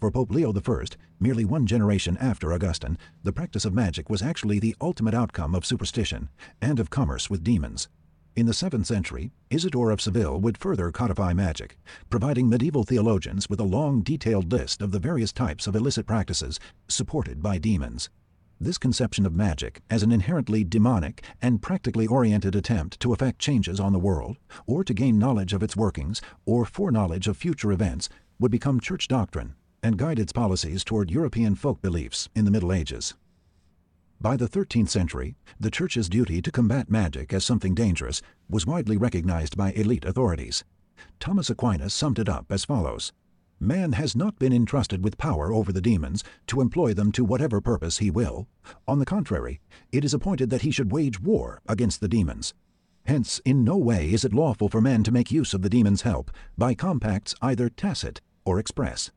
For Pope Leo I, merely one generation after Augustine, the practice of magic was actually the ultimate outcome of superstition and of commerce with demons. In the 7th century, Isidore of Seville would further codify magic, providing medieval theologians with a long detailed list of the various types of illicit practices supported by demons. This conception of magic as an inherently demonic and practically oriented attempt to effect changes on the world, or to gain knowledge of its workings, or foreknowledge of future events, would become church doctrine and guide its policies toward European folk beliefs in the Middle Ages. By the 13th century, the Church's duty to combat magic as something dangerous was widely recognized by elite authorities. Thomas Aquinas summed it up as follows Man has not been entrusted with power over the demons to employ them to whatever purpose he will. On the contrary, it is appointed that he should wage war against the demons. Hence, in no way is it lawful for man to make use of the demon's help by compacts either tacit or express.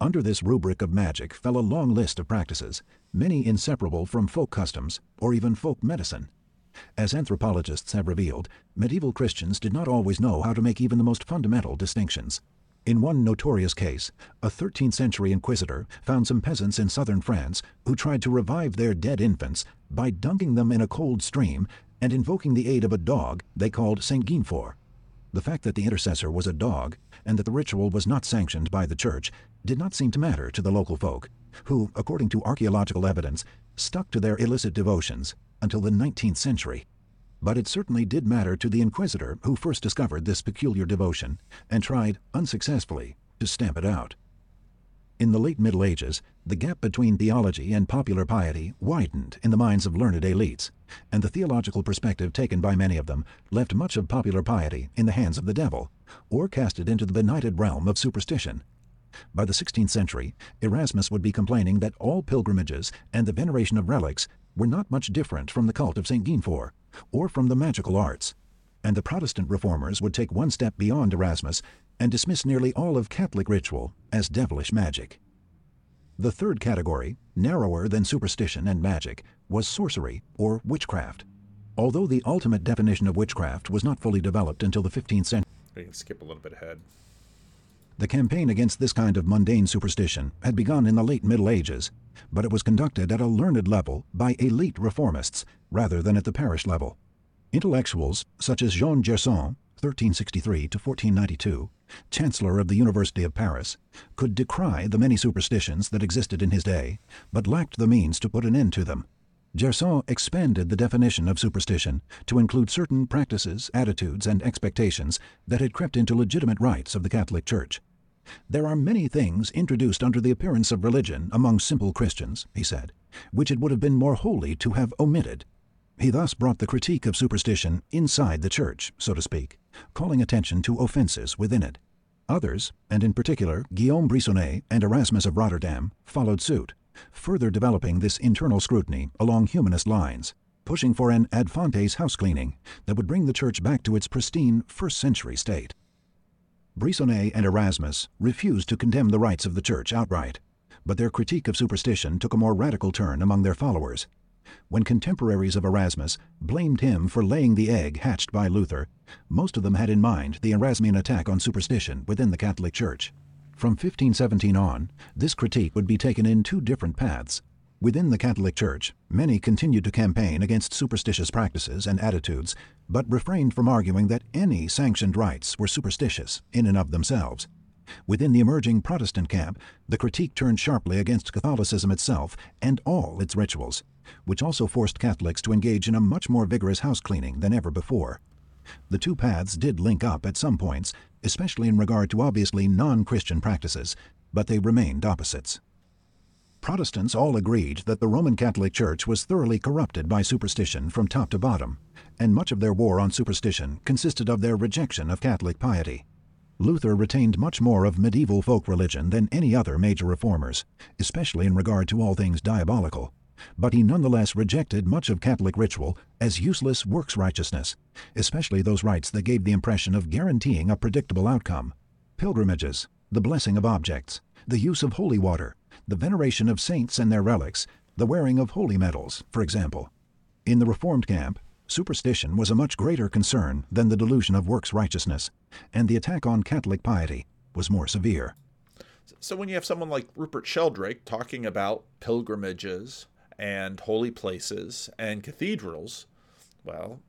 Under this rubric of magic fell a long list of practices, many inseparable from folk customs or even folk medicine. As anthropologists have revealed, medieval Christians did not always know how to make even the most fundamental distinctions. In one notorious case, a 13th century inquisitor found some peasants in southern France who tried to revive their dead infants by dunking them in a cold stream and invoking the aid of a dog they called Saint Guinefort. The fact that the intercessor was a dog and that the ritual was not sanctioned by the church did not seem to matter to the local folk, who, according to archaeological evidence, stuck to their illicit devotions until the 19th century. But it certainly did matter to the inquisitor who first discovered this peculiar devotion and tried, unsuccessfully, to stamp it out. In the late Middle Ages, the gap between theology and popular piety widened in the minds of learned elites, and the theological perspective taken by many of them left much of popular piety in the hands of the devil, or cast it into the benighted realm of superstition. By the 16th century, Erasmus would be complaining that all pilgrimages and the veneration of relics were not much different from the cult of St. Guinefort, or from the magical arts, and the Protestant reformers would take one step beyond Erasmus and dismiss nearly all of Catholic ritual as devilish magic. The third category, narrower than superstition and magic, was sorcery or witchcraft. Although the ultimate definition of witchcraft was not fully developed until the 15th century, can skip a little bit ahead. the campaign against this kind of mundane superstition had begun in the late Middle Ages, but it was conducted at a learned level by elite reformists rather than at the parish level. Intellectuals such as Jean Gerson, 1363 to 1492, Chancellor of the University of Paris, could decry the many superstitions that existed in his day, but lacked the means to put an end to them. Gerson expanded the definition of superstition to include certain practices, attitudes, and expectations that had crept into legitimate rites of the Catholic Church. There are many things introduced under the appearance of religion among simple Christians, he said, which it would have been more holy to have omitted. He thus brought the critique of superstition inside the Church, so to speak, calling attention to offences within it. Others, and in particular Guillaume Briçonnet and Erasmus of Rotterdam, followed suit, further developing this internal scrutiny along humanist lines, pushing for an ad fontes house cleaning that would bring the Church back to its pristine first century state. Briçonnet and Erasmus refused to condemn the rites of the Church outright, but their critique of superstition took a more radical turn among their followers. When contemporaries of Erasmus blamed him for laying the egg hatched by Luther, most of them had in mind the Erasmian attack on superstition within the Catholic Church. From 1517 on, this critique would be taken in two different paths. Within the Catholic Church, many continued to campaign against superstitious practices and attitudes, but refrained from arguing that any sanctioned rites were superstitious in and of themselves. Within the emerging Protestant camp, the critique turned sharply against Catholicism itself and all its rituals, which also forced Catholics to engage in a much more vigorous house cleaning than ever before. The two paths did link up at some points, especially in regard to obviously non Christian practices, but they remained opposites. Protestants all agreed that the Roman Catholic Church was thoroughly corrupted by superstition from top to bottom, and much of their war on superstition consisted of their rejection of Catholic piety. Luther retained much more of medieval folk religion than any other major reformers, especially in regard to all things diabolical, but he nonetheless rejected much of Catholic ritual as useless works righteousness, especially those rites that gave the impression of guaranteeing a predictable outcome. Pilgrimages, the blessing of objects, the use of holy water, the veneration of saints and their relics, the wearing of holy medals, for example. In the Reformed camp, superstition was a much greater concern than the delusion of works righteousness, and the attack on Catholic piety was more severe. So when you have someone like Rupert Sheldrake talking about pilgrimages and holy places and cathedrals, well,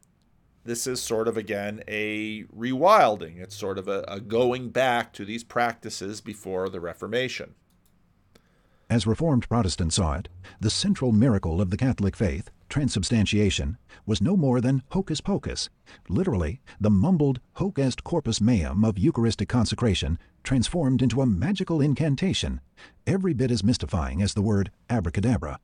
this is sort of again a rewilding. It's sort of a, a going back to these practices before the Reformation. As Reformed Protestants saw it, the central miracle of the Catholic faith, transubstantiation, was no more than hocus pocus, literally the mumbled hoc est corpus meum of Eucharistic consecration transformed into a magical incantation, every bit as mystifying as the word abracadabra.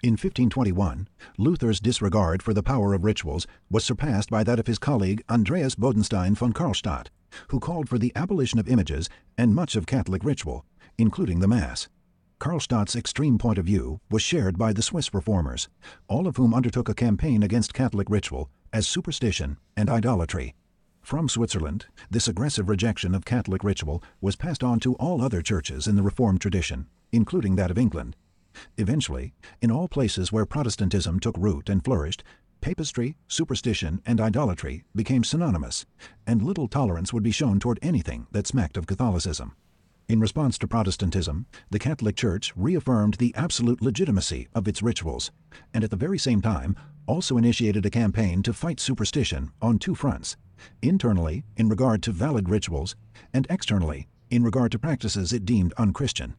In 1521, Luther's disregard for the power of rituals was surpassed by that of his colleague Andreas Bodenstein von Karlstadt, who called for the abolition of images and much of Catholic ritual, including the Mass. Karlstadt's extreme point of view was shared by the Swiss reformers, all of whom undertook a campaign against Catholic ritual as superstition and idolatry. From Switzerland, this aggressive rejection of Catholic ritual was passed on to all other churches in the Reformed tradition, including that of England. Eventually, in all places where Protestantism took root and flourished, papistry, superstition, and idolatry became synonymous, and little tolerance would be shown toward anything that smacked of Catholicism. In response to Protestantism, the Catholic Church reaffirmed the absolute legitimacy of its rituals, and at the very same time also initiated a campaign to fight superstition on two fronts internally, in regard to valid rituals, and externally, in regard to practices it deemed unchristian.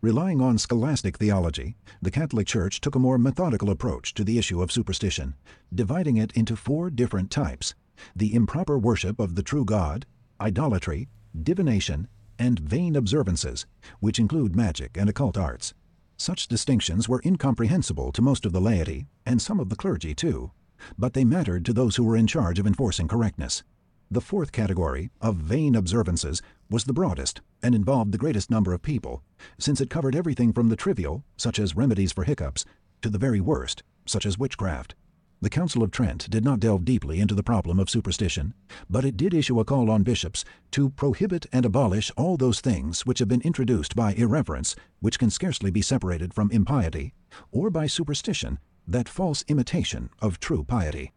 Relying on scholastic theology, the Catholic Church took a more methodical approach to the issue of superstition, dividing it into four different types the improper worship of the true God, idolatry, divination, and vain observances, which include magic and occult arts. Such distinctions were incomprehensible to most of the laity, and some of the clergy too, but they mattered to those who were in charge of enforcing correctness. The fourth category, of vain observances, was the broadest and involved the greatest number of people, since it covered everything from the trivial, such as remedies for hiccups, to the very worst, such as witchcraft. The Council of Trent did not delve deeply into the problem of superstition, but it did issue a call on bishops to prohibit and abolish all those things which have been introduced by irreverence, which can scarcely be separated from impiety, or by superstition, that false imitation of true piety.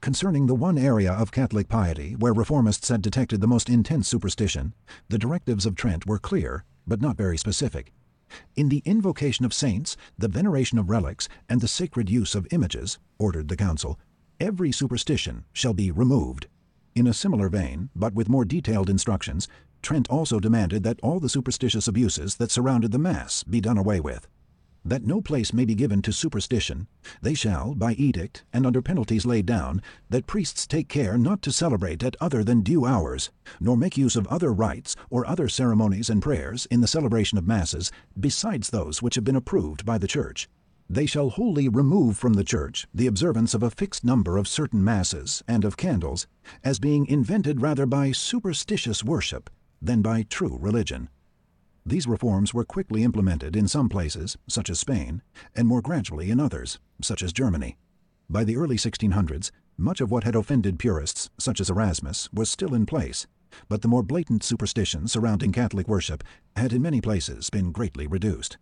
Concerning the one area of Catholic piety where reformists had detected the most intense superstition, the directives of Trent were clear, but not very specific. In the invocation of saints, the veneration of relics, and the sacred use of images, ordered the council, every superstition shall be removed. In a similar vein, but with more detailed instructions, Trent also demanded that all the superstitious abuses that surrounded the Mass be done away with that no place may be given to superstition, they shall, by edict, and under penalties laid down, that priests take care not to celebrate at other than due hours, nor make use of other rites or other ceremonies and prayers in the celebration of masses, besides those which have been approved by the Church. They shall wholly remove from the Church the observance of a fixed number of certain masses and of candles, as being invented rather by superstitious worship than by true religion. These reforms were quickly implemented in some places, such as Spain, and more gradually in others, such as Germany. By the early 1600s, much of what had offended purists, such as Erasmus, was still in place, but the more blatant superstitions surrounding Catholic worship had in many places been greatly reduced.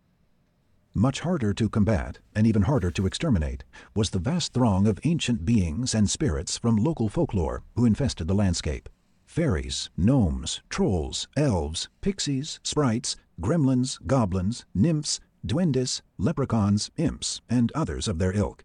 Much harder to combat, and even harder to exterminate, was the vast throng of ancient beings and spirits from local folklore who infested the landscape fairies, gnomes, trolls, elves, pixies, sprites, gremlins, goblins, nymphs, duendes, leprechauns, imps, and others of their ilk.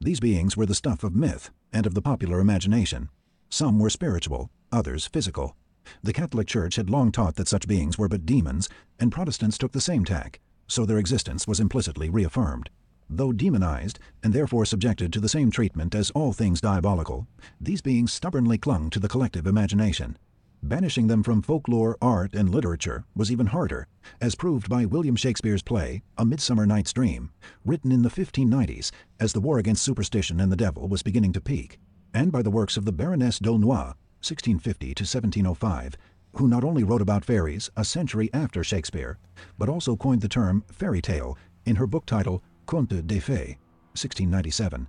These beings were the stuff of myth and of the popular imagination. Some were spiritual, others physical. The Catholic Church had long taught that such beings were but demons, and Protestants took the same tack, so their existence was implicitly reaffirmed. Though demonized and therefore subjected to the same treatment as all things diabolical, these beings stubbornly clung to the collective imagination. Banishing them from folklore, art, and literature was even harder, as proved by William Shakespeare's play, A Midsummer Night's Dream, written in the 1590s as the war against superstition and the devil was beginning to peak, and by the works of the Baroness d'Aulnoy, 1650 to 1705, who not only wrote about fairies a century after Shakespeare, but also coined the term fairy tale in her book title Contes des Fées, 1697.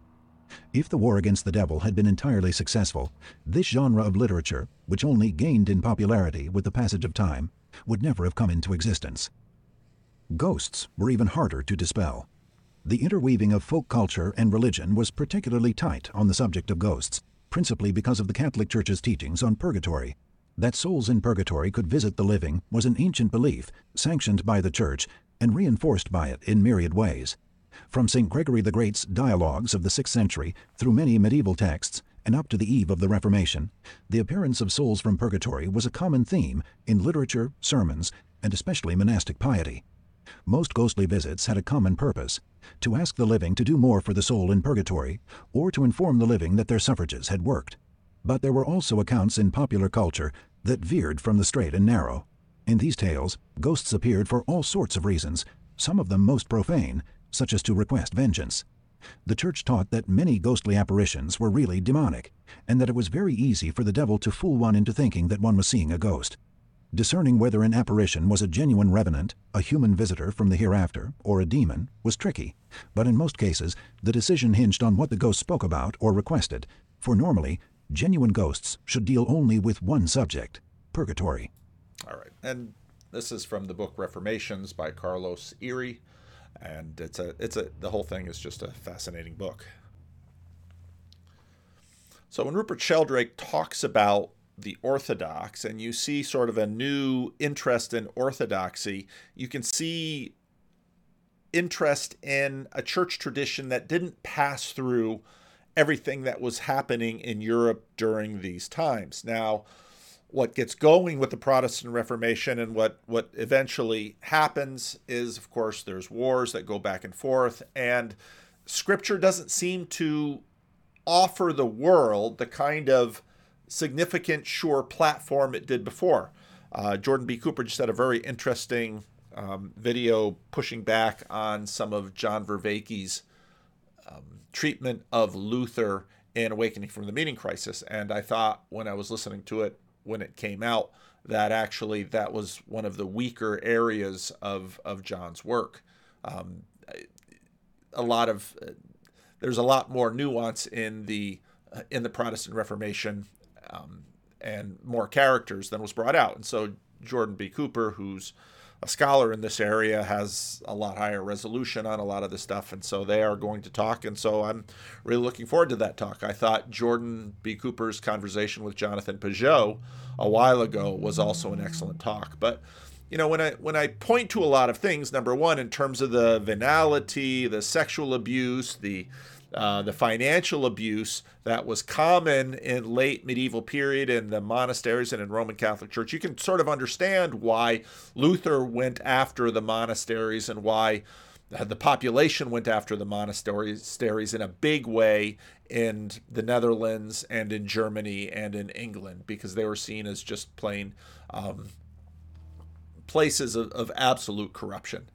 If the war against the devil had been entirely successful, this genre of literature, which only gained in popularity with the passage of time, would never have come into existence. Ghosts were even harder to dispel. The interweaving of folk culture and religion was particularly tight on the subject of ghosts, principally because of the Catholic Church's teachings on purgatory. That souls in purgatory could visit the living was an ancient belief, sanctioned by the Church and reinforced by it in myriad ways. From St. Gregory the Great's dialogues of the 6th century through many medieval texts and up to the eve of the Reformation, the appearance of souls from purgatory was a common theme in literature, sermons, and especially monastic piety. Most ghostly visits had a common purpose to ask the living to do more for the soul in purgatory, or to inform the living that their suffrages had worked. But there were also accounts in popular culture that veered from the straight and narrow. In these tales, ghosts appeared for all sorts of reasons, some of them most profane, such as to request vengeance. The Church taught that many ghostly apparitions were really demonic, and that it was very easy for the devil to fool one into thinking that one was seeing a ghost. Discerning whether an apparition was a genuine revenant, a human visitor from the hereafter, or a demon, was tricky, but in most cases the decision hinged on what the ghost spoke about or requested, for normally, genuine ghosts should deal only with one subject purgatory. All right. And this is from the book Reformations by Carlos Eire and it's a it's a the whole thing is just a fascinating book. So when Rupert Sheldrake talks about the Orthodox and you see sort of a new interest in orthodoxy, you can see interest in a church tradition that didn't pass through everything that was happening in Europe during these times. Now, what gets going with the Protestant Reformation and what what eventually happens is, of course, there's wars that go back and forth, and Scripture doesn't seem to offer the world the kind of significant, sure platform it did before. Uh, Jordan B. Cooper just had a very interesting um, video pushing back on some of John Vervaeke's um, treatment of Luther in Awakening from the Meaning Crisis. And I thought when I was listening to it, when it came out that actually that was one of the weaker areas of of John's work. Um, a lot of uh, there's a lot more nuance in the uh, in the Protestant Reformation um, and more characters than was brought out. And so Jordan B. Cooper, who's a scholar in this area has a lot higher resolution on a lot of this stuff, and so they are going to talk. And so I'm really looking forward to that talk. I thought Jordan B. Cooper's conversation with Jonathan Pageau a while ago was also an excellent talk. But you know, when I when I point to a lot of things, number one, in terms of the venality, the sexual abuse, the uh, the financial abuse that was common in late medieval period in the monasteries and in Roman Catholic Church. You can sort of understand why Luther went after the monasteries and why the population went after the monasteries in a big way in the Netherlands and in Germany and in England because they were seen as just plain um, places of, of absolute corruption.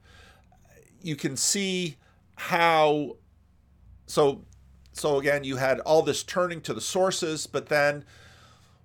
You can see how so so again you had all this turning to the sources but then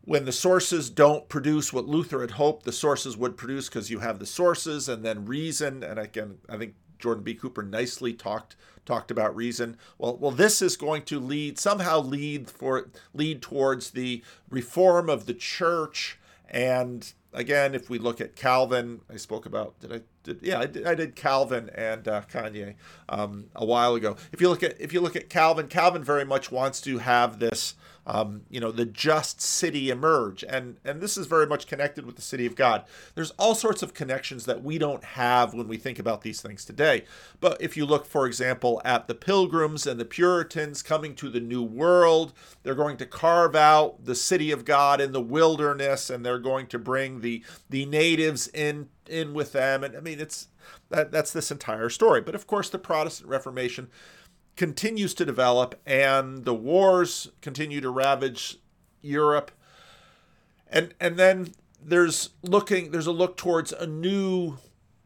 when the sources don't produce what luther had hoped the sources would produce because you have the sources and then reason. And again i think jordan b. Cooper nicely talked talked about reason. Well well this is going to lead somehow lead for lead towards the reform of the church. And again if we look at calvin i spoke about did i did, yeah, I did, I did Calvin and uh, Kanye um, a while ago. If you look at if you look at Calvin, Calvin very much wants to have this um, you know, the just city emerge. And, and this is very much connected with the city of God. There's all sorts of connections that we don't have when we think about these things today. But if you look, for example, at the pilgrims and the Puritans coming to the New World, they're going to carve out the city of God in the wilderness and they're going to bring the, the natives in in with them. And I mean, it's that that's this entire story. But of course, the Protestant Reformation continues to develop, and the wars continue to ravage Europe. And and then there's looking there's a look towards a new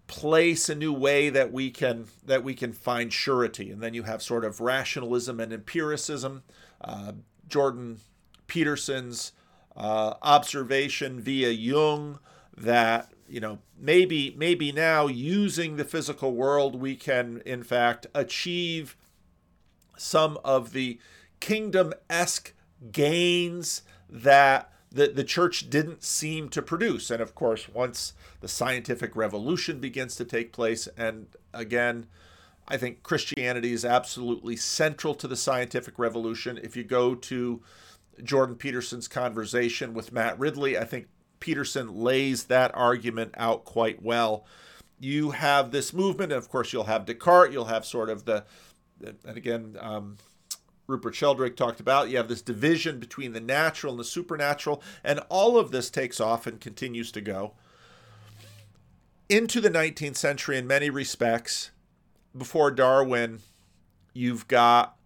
place a new way that we can that we can find surety and then you have sort of rationalism and empiricism uh, jordan peterson's uh, observation via jung that you know maybe maybe now using the physical world we can in fact achieve some of the kingdom-esque gains that the, the church didn't seem to produce. And of course, once the scientific revolution begins to take place, and again, I think Christianity is absolutely central to the scientific revolution. If you go to Jordan Peterson's conversation with Matt Ridley, I think Peterson lays that argument out quite well. You have this movement, and of course, you'll have Descartes, you'll have sort of the, and again, um, Rupert Sheldrake talked about. You have this division between the natural and the supernatural, and all of this takes off and continues to go. Into the 19th century, in many respects, before Darwin, you've got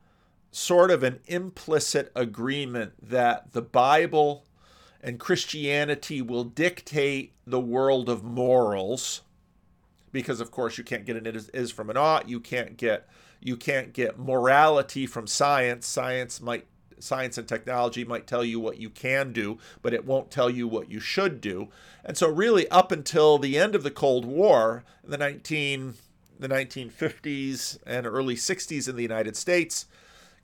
sort of an implicit agreement that the Bible and Christianity will dictate the world of morals because of course you can't get an is, is from an ought. You can't get you can't get morality from science. Science might science and technology might tell you what you can do but it won't tell you what you should do. And so really up until the end of the cold war the 19 the 1950s and early 60s in the united states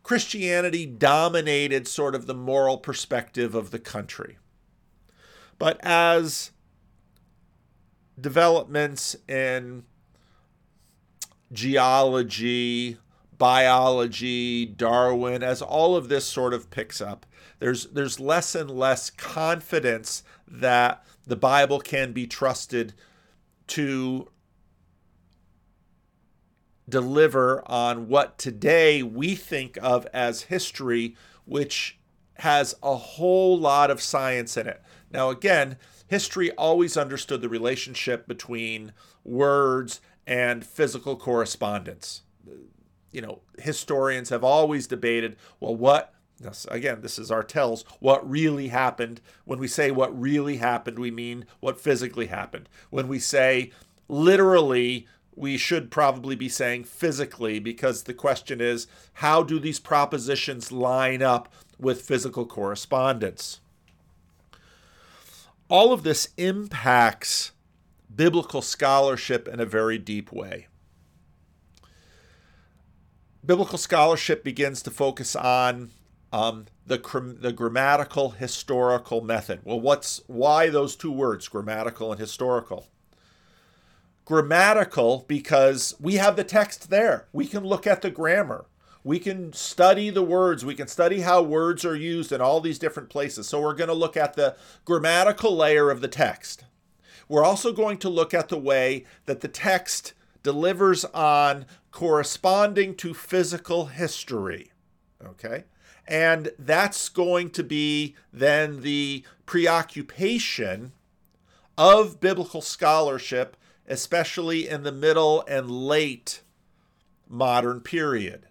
christianity dominated sort of the moral perspective of the country but as developments in geology, biology, Darwin, as all of this sort of picks up, there's there's less and less confidence that the Bible can be trusted to deliver on what today we think of as history, which has a whole lot of science in it. Now, again, history always understood the relationship between words and physical correspondence. You know, historians have always debated well, what, this, again, this is our tells, what really happened. When we say what really happened, we mean what physically happened. When we say literally, we should probably be saying physically because the question is how do these propositions line up with physical correspondence? All of this impacts biblical scholarship in a very deep way. Biblical scholarship begins to focus on um, the, the grammatical historical method. Well, what's why those two words, grammatical and historical? Grammatical because we have the text there. We can look at the grammar we can study the words, we can study how words are used in all these different places. So we're going to look at the grammatical layer of the text. We're also going to look at the way that the text delivers on corresponding to physical history. Okay? And that's going to be then the preoccupation of biblical scholarship, especially in the middle and late modern period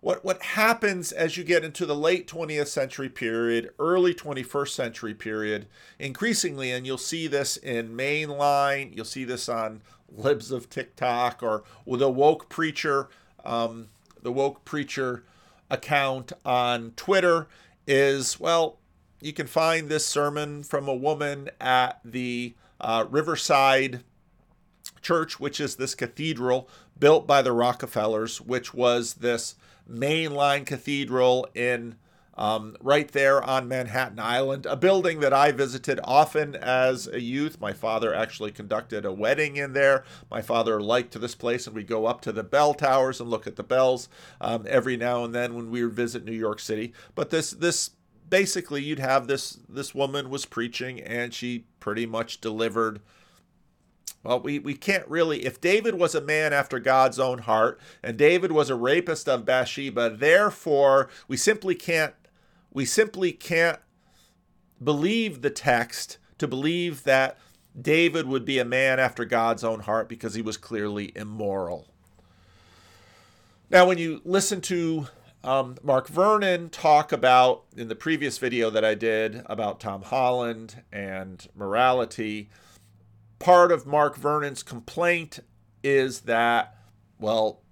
what what happens as you get into the late 20th century period, early 21st century period, increasingly, and you'll see this in mainline, you'll see this on libs of TikTok or the woke preacher, um, the woke preacher account on Twitter is well, you can find this sermon from a woman at the uh, Riverside Church, which is this cathedral built by the Rockefellers, which was this mainline cathedral in um, right there on Manhattan Island, a building that I visited often as a youth. My father actually conducted a wedding in there. My father liked this place, and we'd go up to the bell towers and look at the bells um, every now and then when we would visit New York City. But this this basically you'd have this this woman was preaching, and she pretty much delivered well, we, we can't really. If David was a man after God's own heart, and David was a rapist of Bathsheba, therefore we simply can't we simply can't believe the text to believe that David would be a man after God's own heart because he was clearly immoral. Now, when you listen to um, Mark Vernon talk about in the previous video that I did about Tom Holland and morality, part of Mark Vernon's complaint is that, well,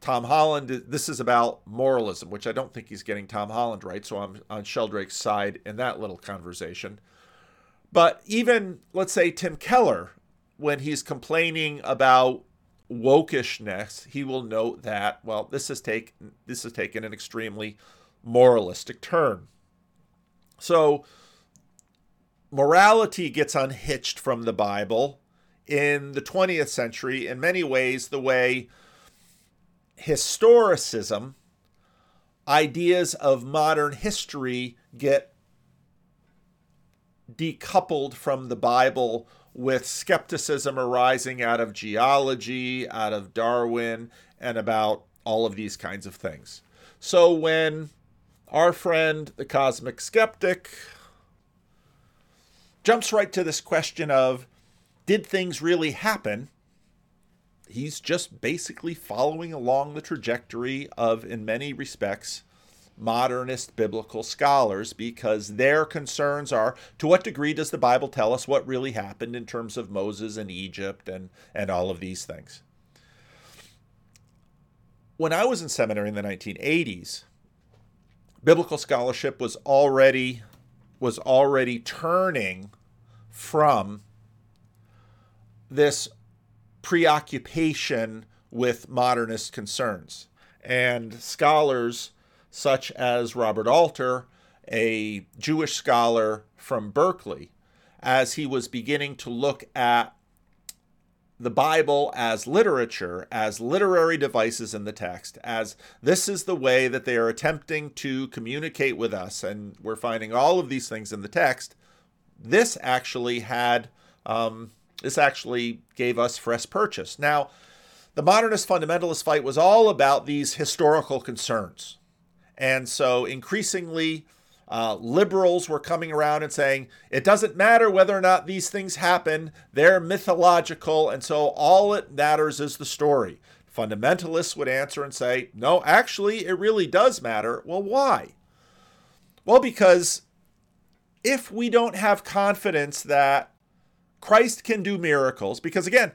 Tom Holland, this is about moralism, which I don't think he's getting Tom Holland right. So I'm on Sheldrake's side in that little conversation. But even, let's say, Tim Keller, when he's complaining about wokishness, he will note that, well, this has taken this has taken an extremely moralistic turn. So morality gets unhitched from the Bible in the 20th century in many ways the way historicism ideas of modern history get decoupled from the Bible with skepticism arising out of geology, out of Darwin, and about all of these kinds of things. So when our friend, the cosmic skeptic, jumps right to this question of did things really happen? He's just basically following along the trajectory of, in many respects, modernist biblical scholars because their concerns are to what degree does the Bible tell us what really happened in terms of Moses and Egypt and, and all of these things. When I was in seminary in the 1980s, biblical scholarship was already was already turning from this preoccupation with modernist concerns. And scholars such as Robert Alter, a Jewish scholar from Berkeley, as he was beginning to look at the Bible as literature, as literary devices in the text, as this is the way that they are attempting to communicate with us, and we're finding all of these things in the text. This actually had, um, this actually gave us fresh purchase. Now, the modernist fundamentalist fight was all about these historical concerns. And so increasingly, uh, liberals were coming around and saying it doesn't matter whether or not these things happen, they're mythological, and so all it matters is the story. Fundamentalists would answer and say, no, actually, it really does matter. Well, why? Well, because if we don't have confidence that Christ can do miracles, because again,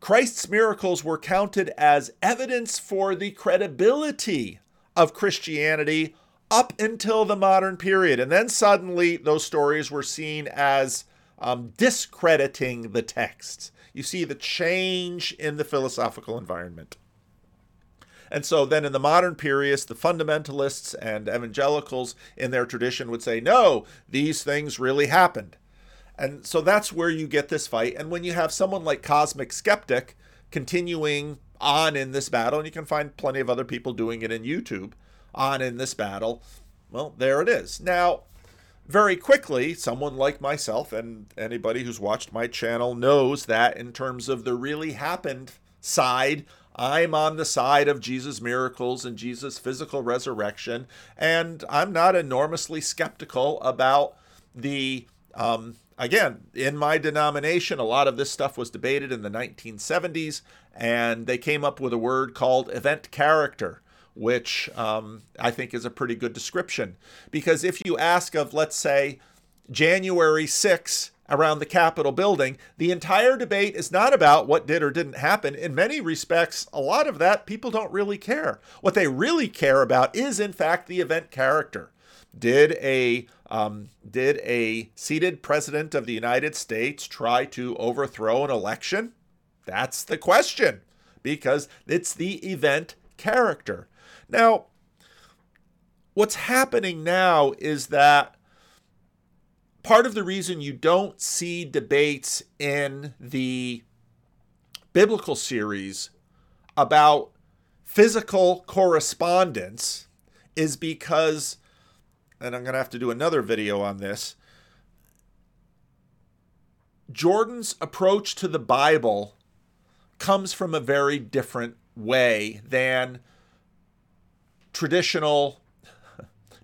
Christ's miracles were counted as evidence for the credibility of Christianity up until the modern period. And then suddenly those stories were seen as um, discrediting the texts. You see the change in the philosophical environment. And so then in the modern period, the fundamentalists and evangelicals in their tradition would say, no, these things really happened. And so that's where you get this fight. And when you have someone like Cosmic Skeptic continuing on in this battle, and you can find plenty of other people doing it in YouTube on in this battle. Well, there it is. Now, very quickly, someone like myself and anybody who's watched my channel knows that in terms of the really happened side, I'm on the side of Jesus' miracles and Jesus' physical resurrection, and I'm not enormously skeptical about the um, again, in my denomination, a lot of this stuff was debated in the 1970s, and they came up with a word called event character, which um, I think is a pretty good description. Because if you ask of, let's say, January 6 around the Capitol building, the entire debate is not about what did or didn't happen. In many respects, a lot of that people don't really care. What they really care about is, in fact, the event character. Did a um, did a seated president of the United States try to overthrow an election? That's the question, because it's the event character. Now, what's happening now is that part of the reason you don't see debates in the biblical series about physical correspondence is because and I'm going to have to do another video on this. Jordan's approach to the Bible comes from a very different way than traditional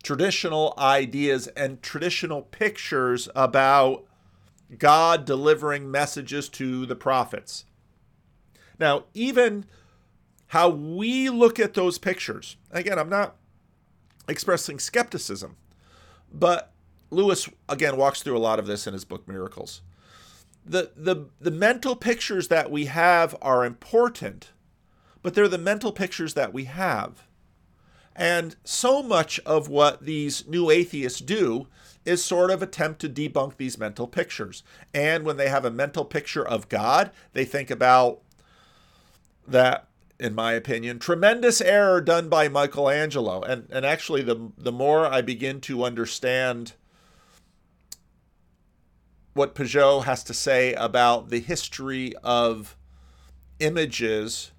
traditional ideas and traditional pictures about God delivering messages to the prophets. Now, even how we look at those pictures, again, I'm not expressing skepticism, but Lewis, again, walks through a lot of this in his book Miracles. The, the, the mental pictures that we have are important, but they're the mental pictures that we have. And so much of what these new atheists do is sort of attempt to debunk these mental pictures. And when they have a mental picture of God, they think about that, in my opinion, tremendous error done by Michelangelo. And and actually the the more I begin to understand what Pageau has to say about the history of images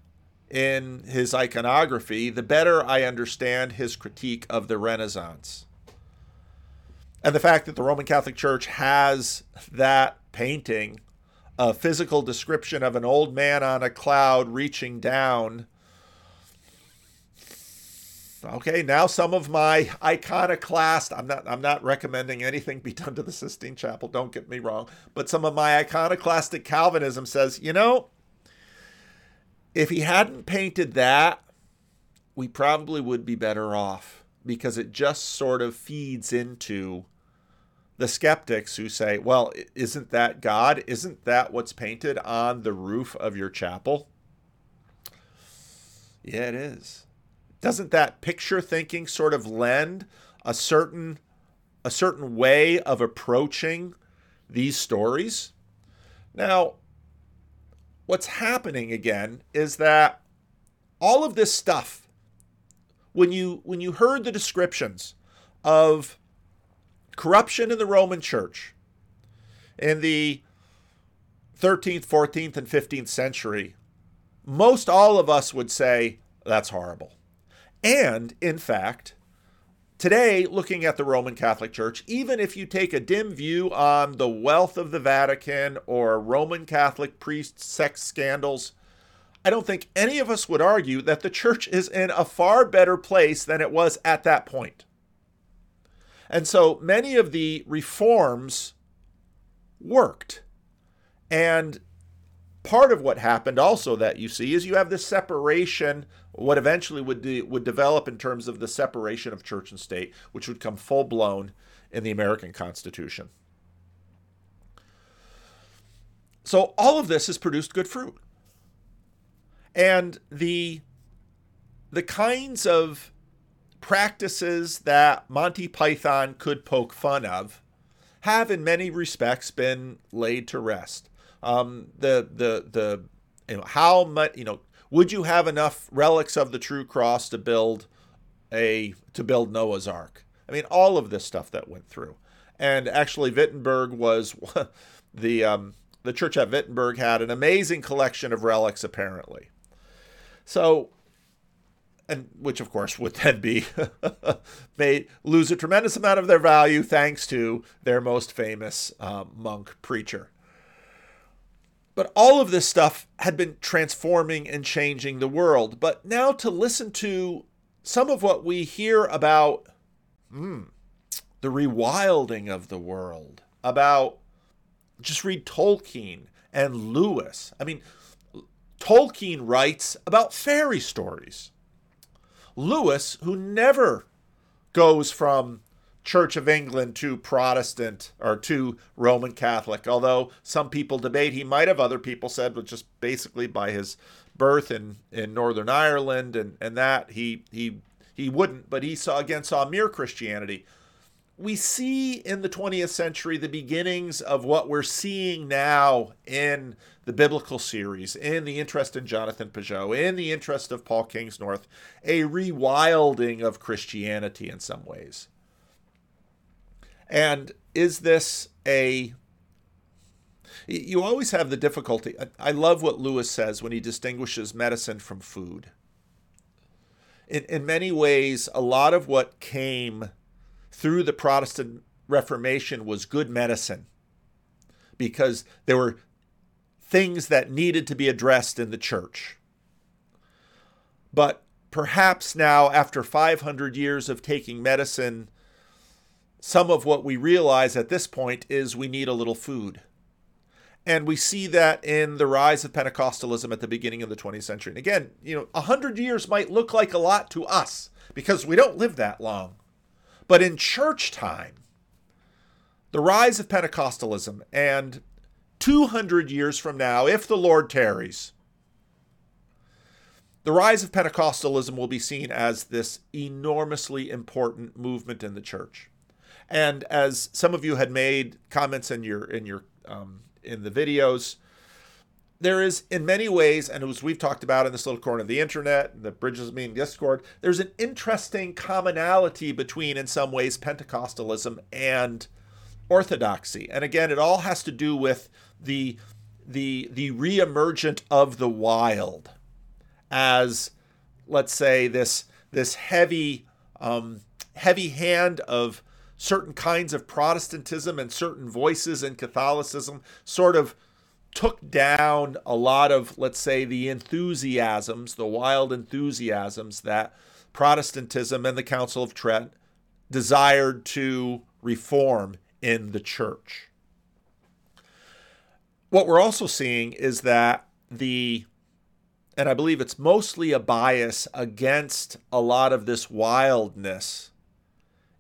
in his iconography, the better I understand his critique of the Renaissance. And the fact that the Roman Catholic Church has that painting, a physical description of an old man on a cloud reaching down. Okay, now some of my iconoclast, I'm not I'm not recommending anything be done to the Sistine Chapel, don't get me wrong, but some of my iconoclastic Calvinism says, you know, if he hadn't painted that, we probably would be better off because it just sort of feeds into the skeptics who say, well, isn't that God? Isn't that what's painted on the roof of your chapel? Yeah, it is. Doesn't that picture thinking sort of lend a certain a certain way of approaching these stories? Now, what's happening again is that all of this stuff when you when you heard the descriptions of corruption in the Roman church in the 13th, 14th, and 15th century, most all of us would say that's horrible. And in fact, today, looking at the Roman Catholic Church, even if you take a dim view on the wealth of the Vatican or Roman Catholic priest sex scandals, I don't think any of us would argue that the church is in a far better place than it was at that point. And so many of the reforms worked. And part of what happened also that you see is you have this separation what eventually would de- would develop in terms of the separation of church and state which would come full blown in the American Constitution. So all of this has produced good fruit. And the the kinds of practices that Monty Python could poke fun of have, in many respects, been laid to rest. Um, the the the you know how much you know would you have enough relics of the true cross to build a to build Noah's Ark? I mean, all of this stuff that went through, and actually Wittenberg was <laughs> the um, the church at Wittenberg had an amazing collection of relics apparently. So and which of course would then be <laughs> they lose a tremendous amount of their value thanks to their most famous uh, monk preacher. But all of this stuff had been transforming and changing the world. But now to listen to some of what we hear about hmm, the rewilding of the world, about just read Tolkien and Lewis. I mean, Tolkien writes about fairy stories. Lewis, who never goes from Church of England to Protestant or to Roman Catholic, although some people debate he might have, other people said, but just basically by his birth in, in Northern Ireland and, and that he he he wouldn't, but he saw again saw mere Christianity. We see in the 20th century the beginnings of what we're seeing now in the biblical series, in the interest in Jonathan Pageau, in the interest of Paul Kingsnorth, a rewilding of Christianity in some ways. And is this a you always have the difficulty. I love what Lewis says when he distinguishes medicine from food. In, in many ways, a lot of what came through the Protestant Reformation was good medicine because there were things that needed to be addressed in the church. But perhaps now, after 500 years of taking medicine, some of what we realize at this point is we need a little food. And we see that in the rise of Pentecostalism at the beginning of the 20th century. And again, you know, 100 years might look like a lot to us because we don't live that long. But in church time, the rise of Pentecostalism and 200 years from now, if the Lord tarries, the rise of Pentecostalism will be seen as this enormously important movement in the church. And as some of you had made comments in your in your um, in the videos, there is in many ways, and as we've talked about in this little corner of the internet, the Bridges Meeting Discord, there's an interesting commonality between, in some ways, Pentecostalism and orthodoxy. And again, it all has to do with the the the reemergent of the wild as let's say this this heavy um, heavy hand of certain kinds of Protestantism and certain voices in Catholicism sort of took down a lot of, let's say, the enthusiasms, the wild enthusiasms that Protestantism and the Council of Trent desired to reform in the church. What we're also seeing is that the, and I believe it's mostly a bias against a lot of this wildness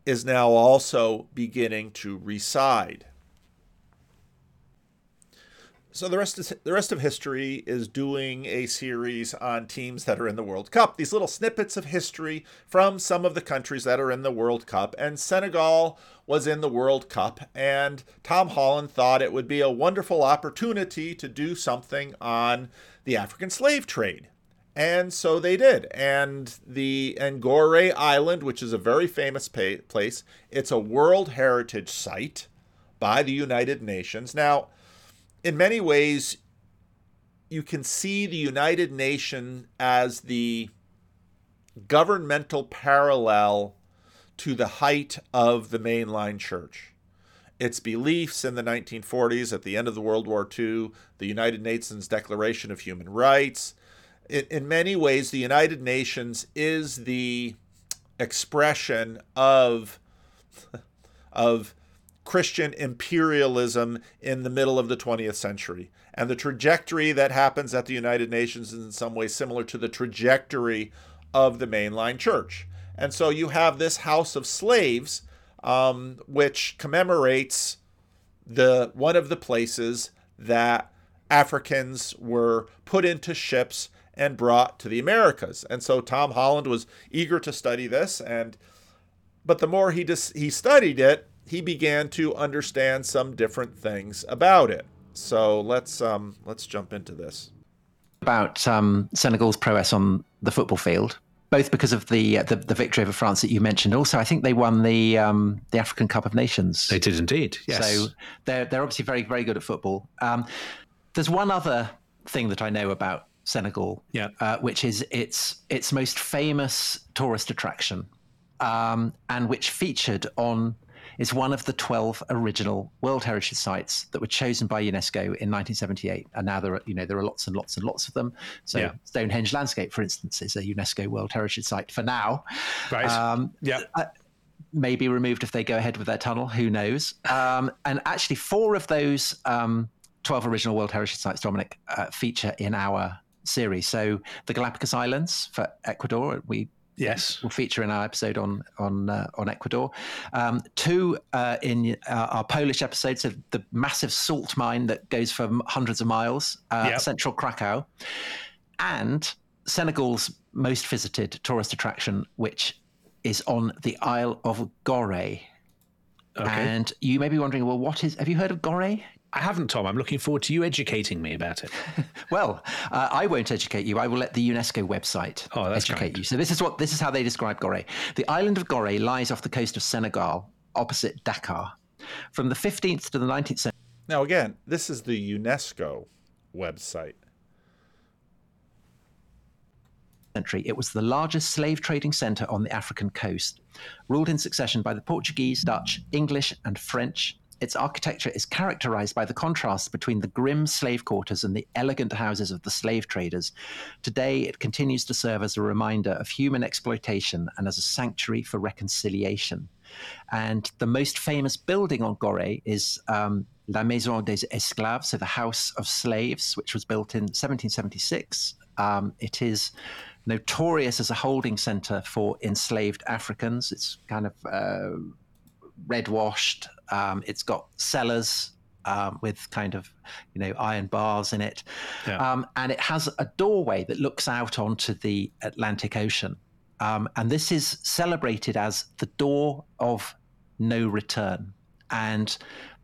is now also beginning to reside. So the rest of the rest of history is doing a series on teams that are in the World Cup. These little snippets of history from some of the countries that are in the World Cup. And Senegal was in the World Cup, and Tom Holland thought it would be a wonderful opportunity to do something on the African slave trade. And so they did. And the Ngor Island, which is a very famous place, it's a World Heritage Site by the United Nations. Now, in many ways, you can see the United Nations as the governmental parallel to the height of the mainline church. Its beliefs in the 1940s, at the end of the World War II, the United Nations Declaration of Human Rights, in, in many ways, the United Nations is the expression of, of Christian imperialism in the middle of the 20th century. And the trajectory that happens at the United Nations is in some way similar to the trajectory of the mainline church. And so you have this house of slaves, um, which commemorates the one of the places that Africans were put into ships and brought to the Americas. And so Tom Holland was eager to study this and but the more he just he studied it, he began to understand some different things about it. So let's um let's jump into this. About um, Senegal's prowess on the football field, both because of the, uh, the, the victory over France that you mentioned. Also, I think they won the um, the African Cup of Nations. They did indeed. Yes. So they're they're obviously very very good at football. Um, there's one other thing that I know about Senegal, yeah. Uh, which is its its most famous tourist attraction, um, and which featured on is one of the 12 original World Heritage Sites that were chosen by UNESCO in 1978. And now there are, you know, there are lots and lots and lots of them. So Yeah. Stonehenge Landscape, for instance, is a UNESCO World Heritage Site for now. Right. Um, yeah. may be removed if they go ahead with their tunnel. Who knows? Um, and actually, four of those um, 12 original World Heritage Sites, Dominic, uh, feature in our series. So the Galapagos Islands for Ecuador, we Yes. will feature in our episode on on uh, on Ecuador. Um, two uh, in uh, our Polish episodes of the massive salt mine that goes for hundreds of miles, uh, Yep. central Krakow, and Senegal's most visited tourist attraction, which is on the Isle of Gorée. Okay. And you may be wondering, well, what is? Have you heard of Gorée? I haven't, Tom. I'm looking forward to you educating me about it. <laughs> Well, uh, I won't educate you. I will let the UNESCO website Oh, that's educate kind. you. So this is what this is how they describe Gorée. The island of Gorée lies off the coast of Senegal, opposite Dakar. From the 15th to the 19th century, Now again, this is the UNESCO website. century, it was the largest slave trading centre on the African coast. Ruled in succession by the Portuguese, Dutch, English, and French, its architecture is characterized by the contrast between the grim slave quarters and the elegant houses of the slave traders. Today, it continues to serve as a reminder of human exploitation and as a sanctuary for reconciliation. And the most famous building on Gorée is um, La Maison des Esclaves, so the House of Slaves, which was built in 1776. Um, it is notorious as a holding center for enslaved Africans. It's kind of uh, red washed. Um, it's got cellars um, with kind of you know iron bars in it, Yeah. um, and it has a doorway that looks out onto the Atlantic Ocean. Um, and this is celebrated as the door of no return. And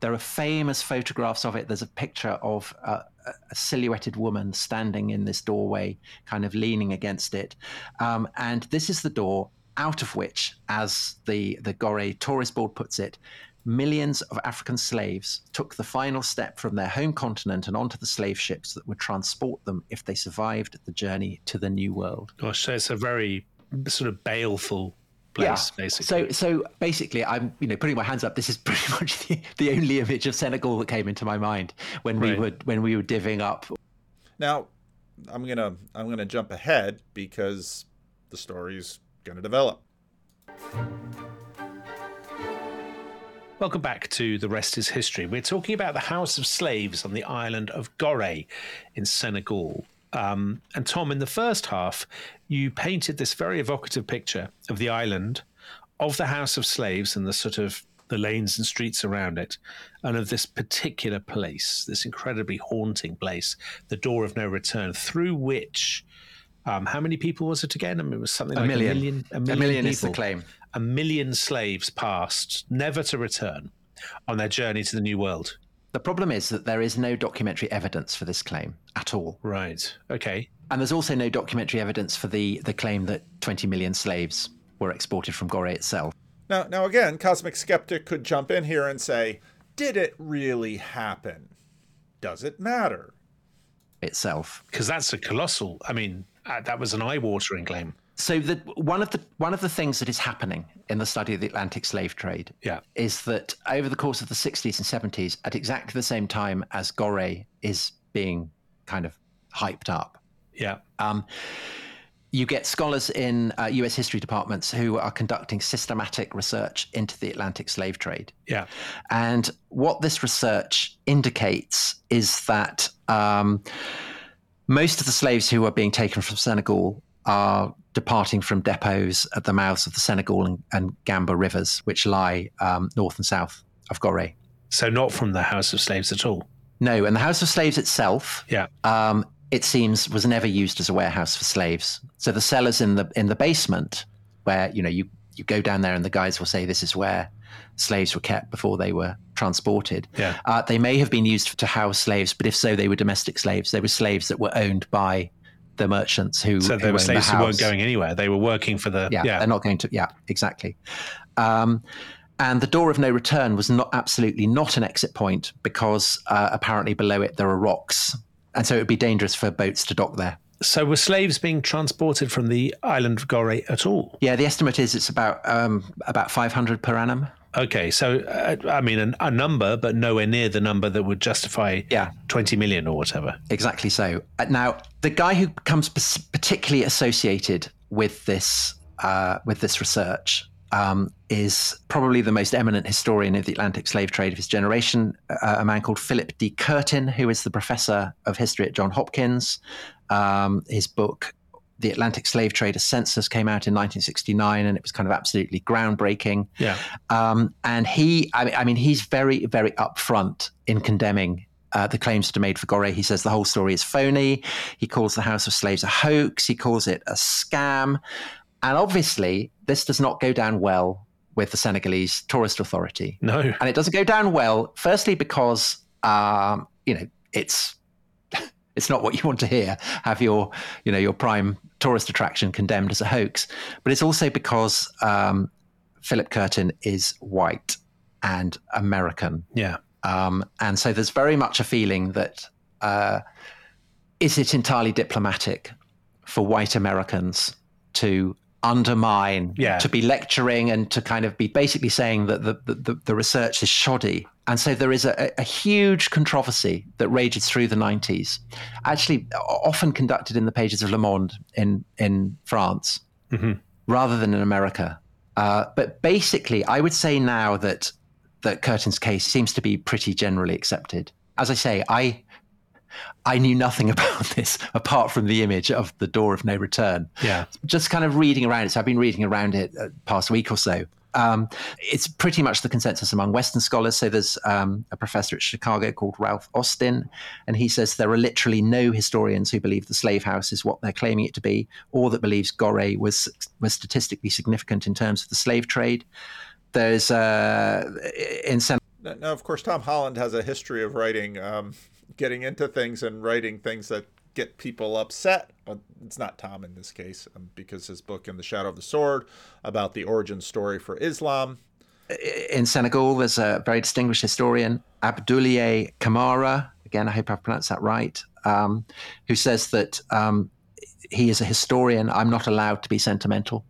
there are famous photographs of it. There's a picture of a, a silhouetted woman standing in this doorway, kind of leaning against it. Um, and this is the door out of which, as the, the Gorée Tourist Board puts it, millions of African slaves took the final step from their home continent and onto the slave ships that would transport them if they survived the journey to the New World. Gosh, so it's a very sort of baleful place, basically. So, so basically, I'm you know putting my hands up. This is <laughs> pretty much the, the only image of Senegal that came into my mind when we were when we were divvying up. Now, I'm gonna I'm gonna jump ahead because the story's gonna develop. Welcome back to The Rest is History. We're talking about the House of Slaves on the island of Gorée in Senegal. Um, and Tom, in the first half, you painted this very evocative picture of the island, of the House of Slaves and the sort of the lanes and streets around it, and of this particular place, this incredibly haunting place, the door of no return, through which, um, how many people was it again? I mean, it was something A like million. a million. A A million, million is the claim. a million slaves passed, never to return, on their journey to the New World. The problem is that there is no documentary evidence for this claim at all, Right. Okay. and there's also no documentary evidence for the the claim that 20 million slaves were exported from Gorée itself. Now, now again, Cosmic Skeptic could jump in here and say, "Did it really happen? Does it matter?" Itself. Because that's a colossal. I mean, uh, that was an eye-watering claim. So the one of the one of the things that is happening in the study of the Atlantic slave trade Yeah. is that over the course of the 60s and 70s, at exactly the same time as Gorée is being kind of hyped up, Yeah. um, you get scholars in uh, US history departments who are conducting systematic research into the Atlantic slave trade. Yeah. And what this research indicates is that um, most of the slaves who are being taken from Senegal are departing from depots at the mouths of the Senegal and, and Gambia rivers, which lie um, north and south of Gorée. So not from the House of Slaves at all. No, and the House of Slaves itself, Yeah. um, it seems, was never used as a warehouse for slaves. So the cellars in the in the basement, where you know you you go down there and the guys will say this is where slaves were kept before they were transported. Yeah. Uh, they may have been used to house slaves, but if so, they were domestic slaves. They were slaves that were owned by the merchants who. So who they were slaves the who weren't going anywhere. They were working for the. Yeah, Yeah. they're not going to. Yeah, exactly. Um, and the door of no return was not absolutely not an exit point because uh, apparently below it there are rocks, and so it would be dangerous for boats to dock there. So were slaves being transported from the island of Gorée at all? Yeah, the estimate is it's about um, about 500 per annum. Okay. So, uh, I mean, an, a number, but nowhere near the number that would justify Yeah. 20 million or whatever. Exactly so. Uh, Now, the guy who becomes particularly associated with this uh, with this research um, is probably the most eminent historian of the Atlantic slave trade of his generation, uh, a man called Philip D. Curtin, who is the professor of history at John Hopkins. Um, his book. The Atlantic Slave Trade, a census, came out in 1969, and it was kind of absolutely groundbreaking. Yeah. Um, and he, I mean, I mean, he's very, very upfront in condemning uh, the claims that are made for Gorée. He says the whole story is phony. He calls the House of Slaves a hoax. He calls it a scam. And obviously, this does not go down well with the Senegalese tourist authority. No. And it doesn't go down well, firstly, because, um, you know, it's. It's not what you want to hear. Have your, you know, your prime tourist attraction condemned as a hoax, but it's also because um, Philip Curtin is white and American, Yeah. um, and so there's very much a feeling that uh, is it entirely diplomatic for white Americans to undermine, Yeah. to be lecturing and to kind of be basically saying that the, the, the, the research is shoddy. And so there is a, a huge controversy that rages through the 90s, actually often conducted in the pages of Le Monde in, in France Mhm. rather than in America. Uh, but basically, I would say now that that Curtin's case seems to be pretty generally accepted. As I say, I I knew nothing <laughs> about this apart from the image of the door of no return. Yeah. Just kind of reading around it. So I've been reading around it uh, past week or so. Um, it's pretty much the consensus among Western scholars. So there's um, a professor at Chicago called Ralph Austen, and he says there are literally no historians who believe the slave house is what they're claiming it to be, or that believes Goree was was statistically significant in terms of the slave trade. There's uh, in Sen- now, of course, Tom Holland has a history of writing, um, getting into things and writing things that get people upset. But it's not Tom in this case, um, because his book In the Shadow of the Sword about the origin story for Islam. In Senegal, there's a very distinguished historian, Abdoulaye Camara. Again, I hope I've pronounced that right. Um, who says that um, he is a historian. I'm not allowed to be sentimental.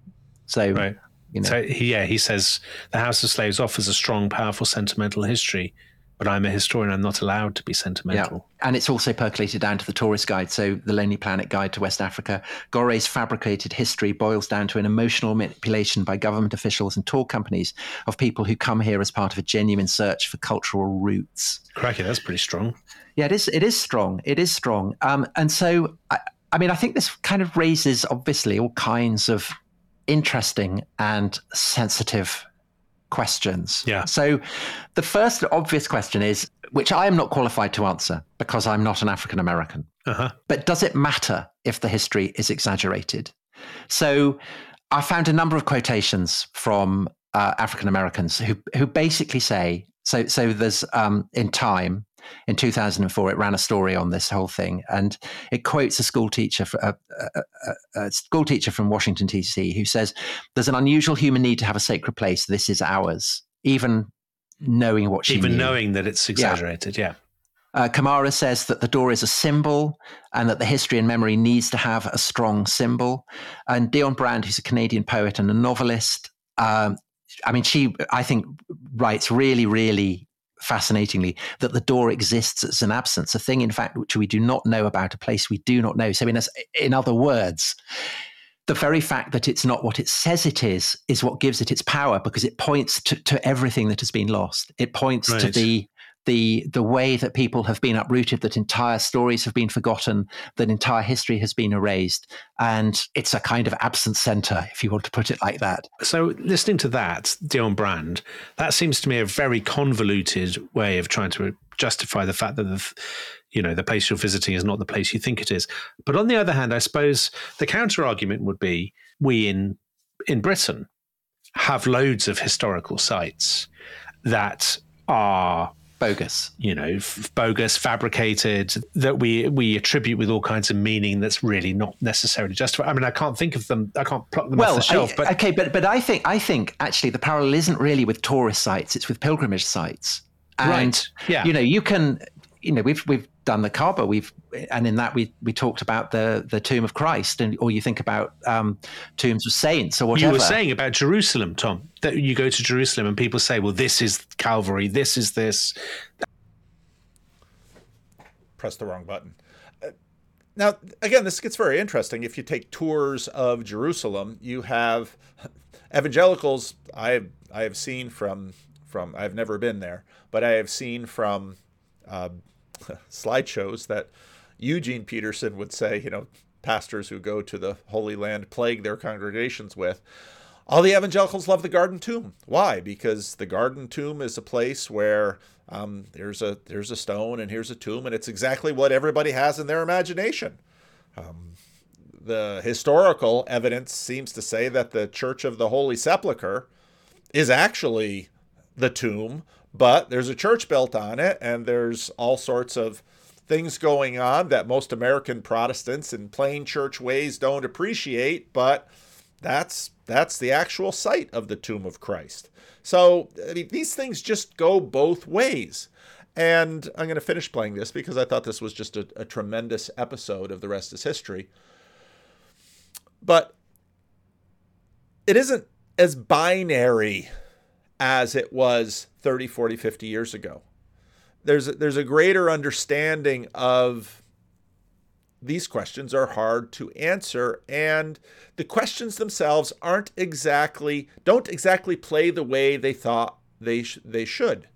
So, right. you know. So, yeah, he says the House of Slaves offers a strong, powerful, sentimental history but I'm a historian. I'm not allowed to be sentimental. Yeah. And it's also percolated down to the tourist guide. So the Lonely Planet Guide to West Africa. Goree's fabricated history boils down to an emotional manipulation by government officials and tour companies of people who come here as part of a genuine search for cultural roots. Cracky, that's pretty strong. Yeah, it is. It is strong. It is strong. Um, and so, I, I mean, I think this kind of raises obviously all kinds of interesting and sensitive questions. Yeah. So the first obvious question is, which I am not qualified to answer because I'm not an African American. Uh-huh. But does it matter if the history is exaggerated? So I found a number of quotations from uh, African Americans who who basically say so. So there's um, in Time in 2004 it ran a story on this whole thing and it quotes a school teacher a, a, a, school teacher from washington dc who says there's an unusual human need to have a sacred place this is ours even knowing what she even knew. knowing that it's exaggerated yeah, yeah. Uh, Camara says that the door is a symbol and that the history and memory needs to have a strong symbol. And Dionne Brand, who's a Canadian poet and a novelist, um, I mean, she, I think, writes really, really fascinatingly that the door exists as an absence, a thing, in fact, which we do not know about, a place we do not know. So, in, a, in other words, the very fact that it's not what it says it is is what gives it its power because it points to, to everything that has been lost. It points right. to the the the way that people have been uprooted, that entire stories have been forgotten, that entire history has been erased, and it's a kind of absent center, if you want to put it like that. So, listening to that, Dionne Brand, that seems to me a very convoluted way of trying to justify the fact that the you know the place you're visiting is not the place you think it is. But on the other hand, I suppose the counter argument would be we in in Britain have loads of historical sites that are bogus you know f- bogus fabricated that we we attribute with all kinds of meaning that's really not necessarily justified i mean i can't think of them i can't pluck them well, off the shelf I, but okay but but i think i think actually the parallel isn't really with tourist sites it's with pilgrimage sites and right. yeah. you know you can you know we've we've done the Kaaba. We've and in that we we talked about the the tomb of Christ, and or you think about um, tombs of saints or whatever. You were saying about Jerusalem, Tom, that you go to Jerusalem and people say, "Well, this is Calvary. This is this." Press the wrong button. Uh, now, again, this gets very interesting. If you take tours of Jerusalem, you have evangelicals. I I have seen from from I've never been there, but I have seen from uh, <laughs> slideshows that Eugene Peterson would say, you know, pastors who go to the Holy Land plague their congregations with. All the evangelicals love the Garden Tomb. Why? Because the Garden Tomb is a place where um, there's a there's a stone and here's a tomb, and it's exactly what everybody has in their imagination. Um, the historical evidence seems to say that the Church of the Holy Sepulchre is actually the tomb but there's a church built on it, and there's all sorts of things going on that most American Protestants in plain church ways don't appreciate, but that's that's the actual site of the tomb of Christ. So I mean, these things just go both ways. And I'm going to finish playing this because I thought this was just a, a tremendous episode of The Rest is History. But it isn't as binary as it was 30, 40, 50 years ago. There's a, there's a greater understanding of these questions are hard to answer and the questions themselves aren't exactly don't exactly play the way they thought they sh- they should,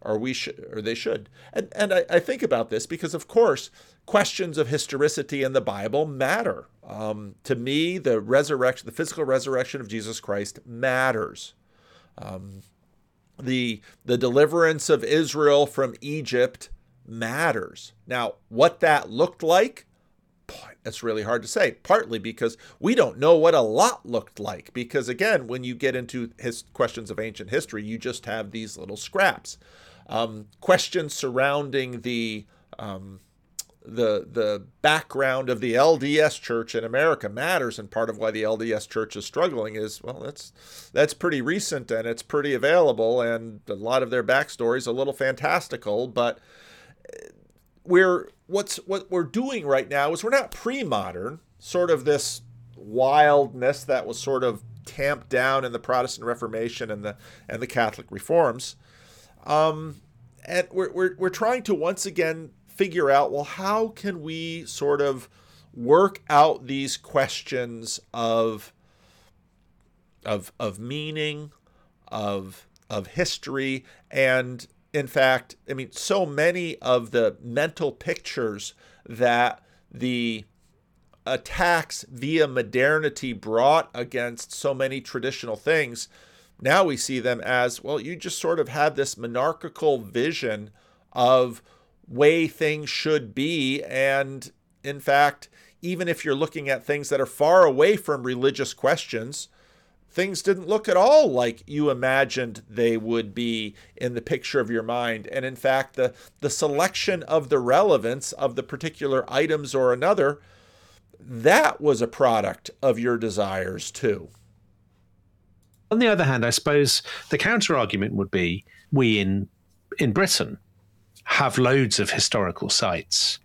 or we should, or they should. And and I, I, think about this because, of course, questions of historicity in the Bible matter. Um, to me, the resurrection, the physical resurrection of Jesus Christ matters. Um, the the deliverance of Israel from Egypt matters. Now, what that looked like, that's really hard to say. Partly because we don't know what a lot looked like. Because again, when you get into his questions of ancient history, you just have these little scraps. Um, questions surrounding the um, the the background of the LDS Church in America matters, and part of why the LDS Church is struggling is well, that's that's pretty recent and it's pretty available, and a lot of their backstory is a little fantastical. But uh, we're what's what we're doing right now is we're not pre-modern, sort of this wildness that was sort of tamped down in the Protestant Reformation and the and the Catholic reforms. Um, and we're, we're, we're trying to once again figure out well, how can we sort of work out these questions of of of meaning, of of history, and in fact, I mean, so many of the mental pictures that the attacks via modernity brought against so many traditional things, now we see them as well, you just sort of have this monarchical vision of way things should be. And in fact, even if you're looking at things that are far away from religious questions, things didn't look at all like you imagined they would be in the picture of your mind. And in fact, the, the selection of the relevance of the particular items or another, that was a product of your desires too. On the other hand, I suppose the counter argument would be we in in Britain have loads of historical sites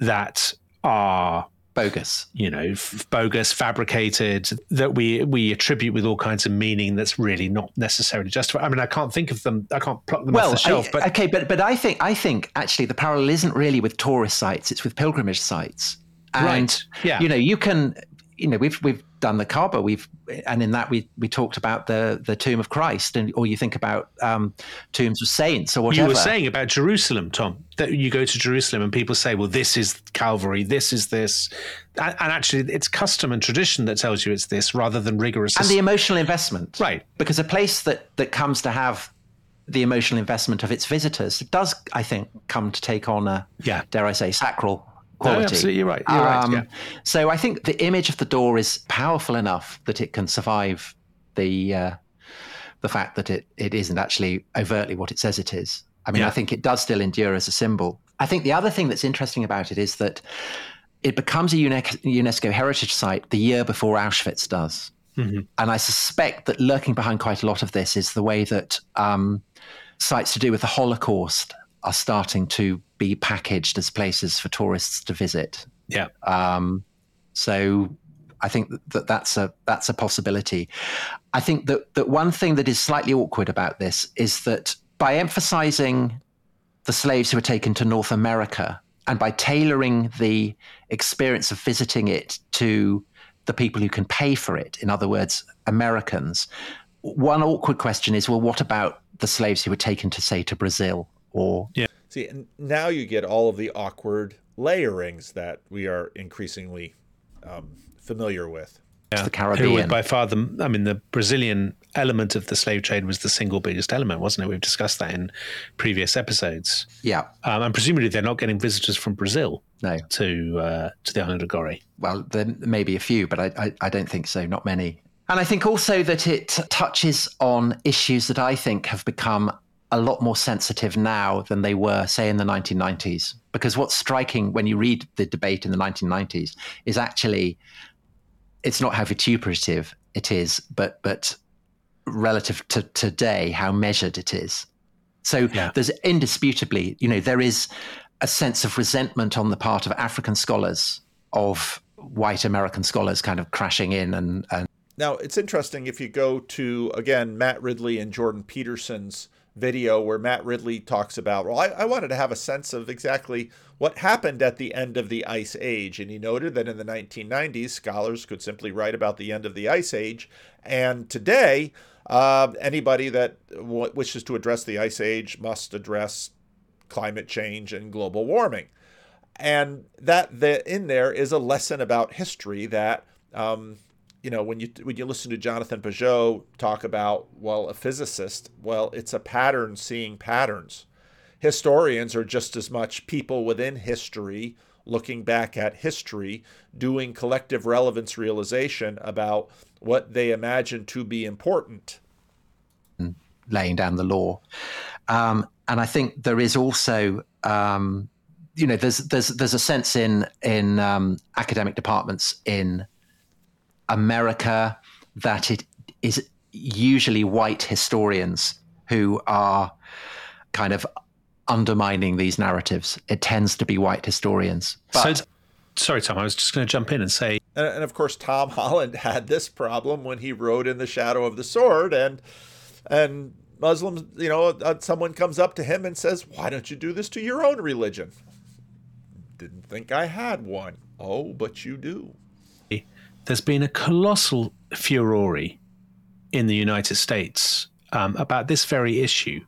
that are bogus you know f- bogus fabricated that we we attribute with all kinds of meaning that's really not necessarily justified i mean i can't think of them i can't pluck them well, off the shelf I, but okay but but i think i think actually the parallel isn't really with tourist sites it's with pilgrimage sites and right. yeah. you know you can you know we've we've done the Kaaba. We've and in that we we talked about the the tomb of Christ, and or you think about um, tombs of saints or whatever. You were saying about Jerusalem, Tom, that you go to Jerusalem and people say, "Well, this is Calvary. This is this," and, and actually, it's custom and tradition that tells you it's this, rather than rigorous. And the emotional investment, right? Because a place that that comes to have the emotional investment of its visitors does, I think, come to take on a, yeah. dare I say, sacral quality. No, absolutely right. You're um, right. Yeah. So I think the image of the door is powerful enough that it can survive the uh, the fact that it, it isn't actually overtly what it says it is. I mean, yeah. I think it does still endure as a symbol. I think the other thing that's interesting about it is that it becomes a UNESCO heritage site the year before Auschwitz does. Mm-hmm. And I suspect that lurking behind quite a lot of this is the way that um, sites to do with the Holocaust are starting to be packaged as places for tourists to visit. Yeah. Um, so I think that that's a that's a possibility. I think that that one thing that is slightly awkward about this is that by emphasizing the slaves who were taken to North America and by tailoring the experience of visiting it to the people who can pay for it, in other words, Americans, one awkward question is well, what about the slaves who were taken to, say, to Brazil or yeah. See, and now you get all of the awkward layerings that we are increasingly um, familiar with. Yeah. The Caribbean. by far the, I mean, the Brazilian element of the slave trade was the single biggest element, wasn't it? We've discussed that in previous episodes. Yeah. Um, and presumably they're not getting visitors from Brazil. No. To uh, to the island of Goree. Well, there may be a few, but I, I, I don't think so. Not many. And I think also that it touches on issues that I think have become a lot more sensitive now than they were, say, in the 1990s. Because what's striking when you read the debate in the 1990s is actually it's not how vituperative it is, but but relative to today, how measured it is. So yeah. there's indisputably, you know, there is a sense of resentment on the part of African scholars of white American scholars kind of crashing in and, and now it's interesting if you go to again Matt Ridley and Jordan Peterson's video where Matt Ridley talks about, well, I, I, wanted to have a sense of exactly what happened at the end of the Ice Age. And he noted that in the 1990s, scholars could simply write about the end of the Ice Age. And today, Uh, anybody that w- wishes to address the Ice Age must address climate change and global warming. And that the, in there is a lesson about history that um, you know when you when you listen to Jonathan Pageau talk about well a physicist well it's a pattern seeing patterns. Historians are just as much people within history looking back at history doing collective relevance realization about what they imagine to be important. Laying down the law. Um, and I think there is also um, you know there's there's there's a sense in in um, academic departments in America that it is usually white historians who are kind of undermining these narratives. It tends to be white historians. But, so, sorry, Tom, I was just going to jump in and say. And, and, of course, Tom <laughs> Holland had this problem when he wrote In the Shadow of the Sword. And, and Muslims, you know, uh, someone comes up to him and says, Why don't you do this to your own religion? Didn't think I had one. Oh, but you do there's been a colossal furore in the United States um, about this very issue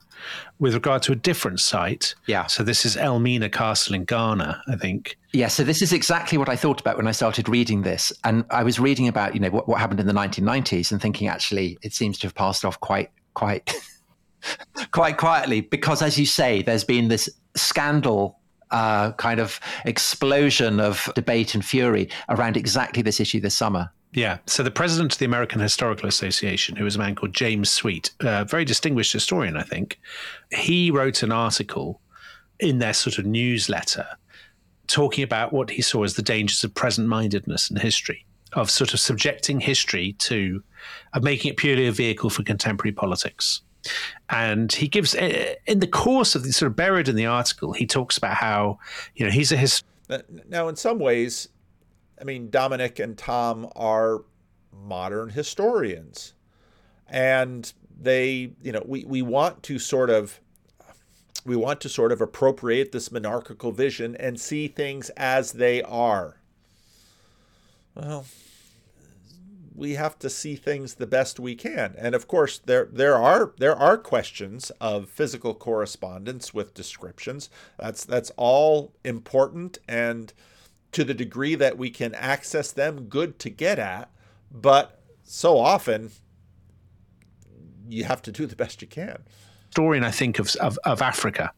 with regard to a different site. Yeah. So this is Elmina Castle in Ghana, I think. Yeah. So this is exactly what I thought about when I started reading this, and I was reading about you know what, what happened in the 1990s and thinking actually it seems to have passed off quite quite <laughs> quite quietly because as you say, there's been this scandal uh, kind of explosion of debate and fury around exactly this issue this summer. Yeah. So the president of the American Historical Association, who was a man called James Sweet, a very distinguished historian, I think, he wrote an article in their sort of newsletter talking about what he saw as the dangers of present mindedness in history, of sort of subjecting history to, of making it purely a vehicle for contemporary politics. And he gives, eh, in the course of the sort of buried in the article, he talks about how, you know, he's a his. Now, in some ways, I mean, Dominic and Tom are modern historians. And they, you know, we, we want to sort of we want to sort of appropriate this monarchical vision and see things as they are. Well, we have to see things the best we can. And of course, there there are there are questions of physical correspondence with descriptions. That's that's all important and to the degree that we can access them, good to get at. But so often, you have to do the best you can. Historian, I think of of, of Africa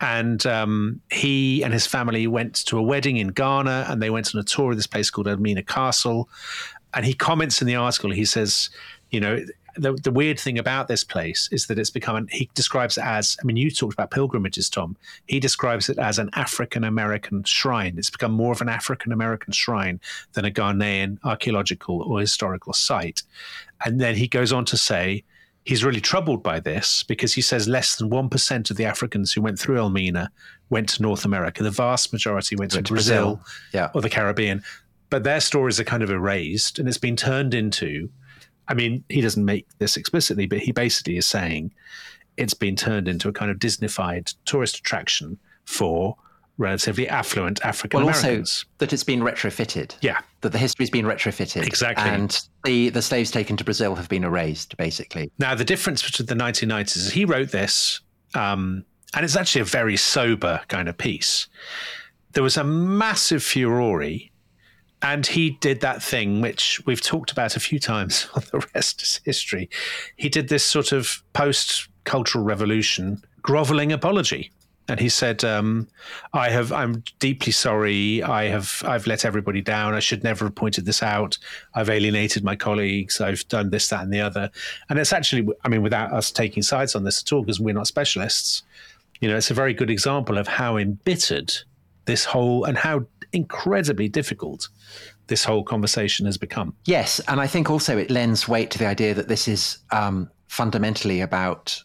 and um, he and his family went to a wedding in Ghana, and they went on a tour of this place called Elmina Castle, and he comments in the article. He says, you know, the, the weird thing about this place is that it's become, he describes it as, I mean, you talked about pilgrimages, Tom. He describes it as an African American shrine. It's become more of an African American shrine than a Ghanaian archaeological or historical site. And then he goes on to say, he's really troubled by this because he says less than 1% of the Africans who went through Elmina went to North America. The vast majority went, went to, Brazil, Brazil, yeah. or the Caribbean but their stories are kind of erased and it's been turned into i mean he doesn't make this explicitly but he basically is saying it's been turned into a kind of disneyfied tourist attraction for relatively affluent African Americans. Well, also that it's been retrofitted. Yeah. That the history's been retrofitted. Exactly. And the, the slaves taken to Brazil have been erased, basically. Now, the difference between the 1990s is he wrote this, um, and it's actually a very sober kind of piece. There was a massive furore and he did that thing which we've talked about a few times <laughs> on the rest is history. He did this sort of post cultural revolution groveling apology. And he said, um, "I have. I'm deeply sorry. I have. I've let everybody down. I should never have pointed this out. I've alienated my colleagues. I've done this, that, and the other. And it's actually, I mean, without us taking sides on this at all, because we're not specialists. You know, it's a very good example of how embittered this whole and how incredibly difficult this whole conversation has become. Yes, and I think also it lends weight to the idea that this is um, fundamentally about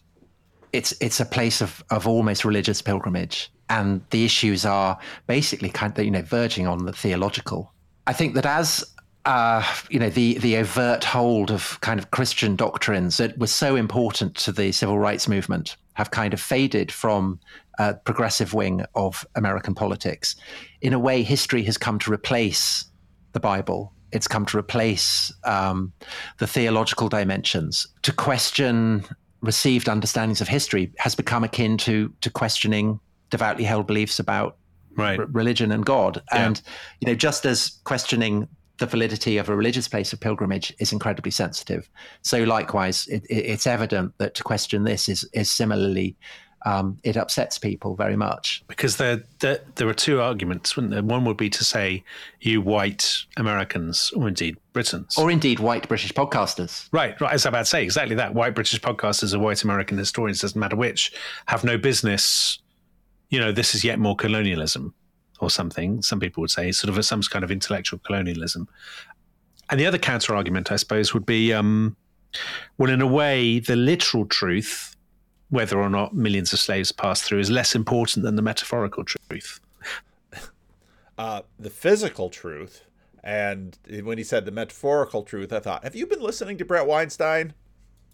it's it's a place of of almost religious pilgrimage, and the issues are basically kind of you know verging on the theological. I think that as uh, you know the the overt hold of kind of Christian doctrines that was so important to the civil rights movement have kind of faded from uh, progressive wing of American politics. In a way, history has come to replace the Bible it's come to replace um, the theological dimensions. To question received understandings of history has become akin to to questioning devoutly held beliefs about right. r- religion and God. Yeah. And you know, just as questioning the validity of a religious place of pilgrimage is incredibly sensitive, so likewise, it, it, it's evident that to question this is is similarly um, it upsets people very much. Because there, there, there are two arguments, wouldn't there? One would be to say, you white Americans, or indeed Britons. Or indeed white British podcasters. Right, right. As I about to say, exactly that. White British podcasters or white American historians, doesn't matter which, have no business, you know, this is yet more colonialism or something, some people would say, sort of a, some kind of intellectual colonialism. And the other counter argument, I suppose, would be, um, well, in a way, the literal truth whether or not millions of slaves passed through is less important than the metaphorical truth. <laughs> Uh, the physical truth, and when he said the metaphorical truth, I thought, have you been listening to Bret Weinstein?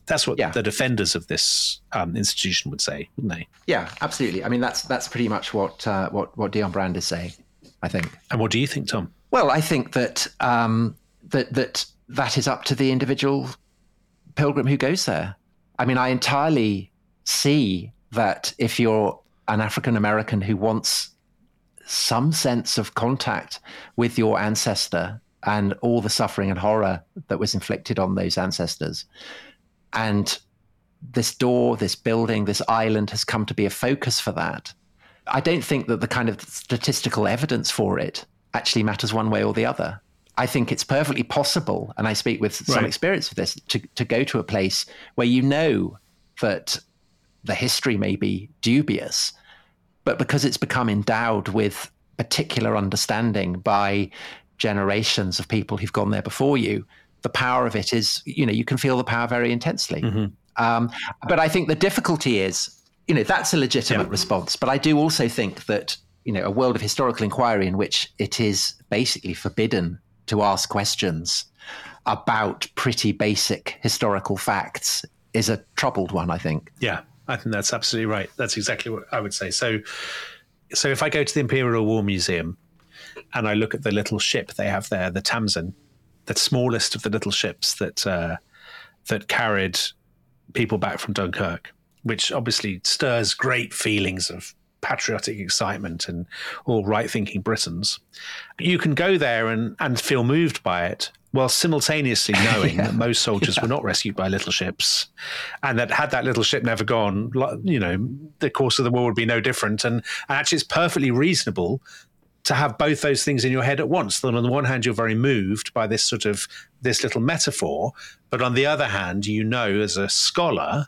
That's what yeah. the defenders of this um, institution would say, wouldn't they? Yeah, absolutely. I mean, that's that's pretty much what uh, what what Dionne Brand is saying. I think. And what do you think, Tom? Well, I think that um, that that that is up to the individual pilgrim who goes there. I mean, I entirely see that if you're an African American who wants some sense of contact with your ancestor and all the suffering and horror that was inflicted on those ancestors, and this door, this building, this island has come to be a focus for that. I don't think that the kind of statistical evidence for it actually matters one way or the other. I think it's perfectly possible, and I speak with some right. experience of this, to, to go to a place where you know that the history may be dubious, but because it's become endowed with particular understanding by generations of people who've gone there before you, the power of it is, you know, you can feel the power very intensely. Mm-hmm. Um, but I think the difficulty is, you know, that's a legitimate yeah. response. But I do also think that, you know, a world of historical inquiry in which it is basically forbidden to ask questions about pretty basic historical facts is a troubled one, I think. Yeah. I think that's absolutely right. That's exactly what I would say. So, so if I go to the Imperial War Museum and I look at the little ship they have there, the Tamzine, the smallest of the little ships that uh, that carried people back from Dunkirk, which obviously stirs great feelings of patriotic excitement and all right thinking Britons. You can go there and, and feel moved by it while simultaneously <laughs> knowing yeah. that most soldiers yeah. were not rescued by little ships and that had that little ship never gone, you know, the course of the war would be no different. And, and actually, it's perfectly reasonable to have both those things in your head at once. That on the one hand, you're very moved by this sort of this little metaphor, but on the other hand, you know as a scholar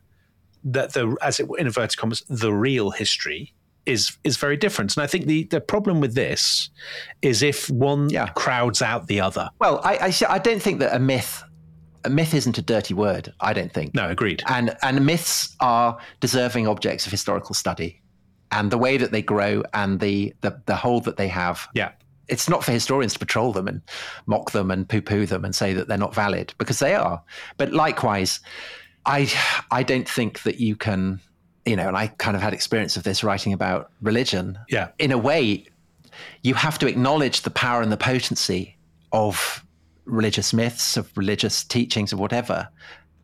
that the, as it were in inverted commas, the real history is is very different. And I think the the problem with this is if one yeah. crowds out the other. Well, I, I I don't think that a myth a myth isn't a dirty word. I don't think. No, agreed. And and myths are deserving objects of historical study, and the way that they grow and the the, the hold that they have. Yeah. It's not for historians to patrol them and mock them and poo-poo them and say that they're not valid because they are. But likewise, I I don't think that you can you know, and I kind of had experience of this writing about religion. Yeah. In a way, you have to acknowledge the power and the potency of religious myths, of religious teachings, of whatever,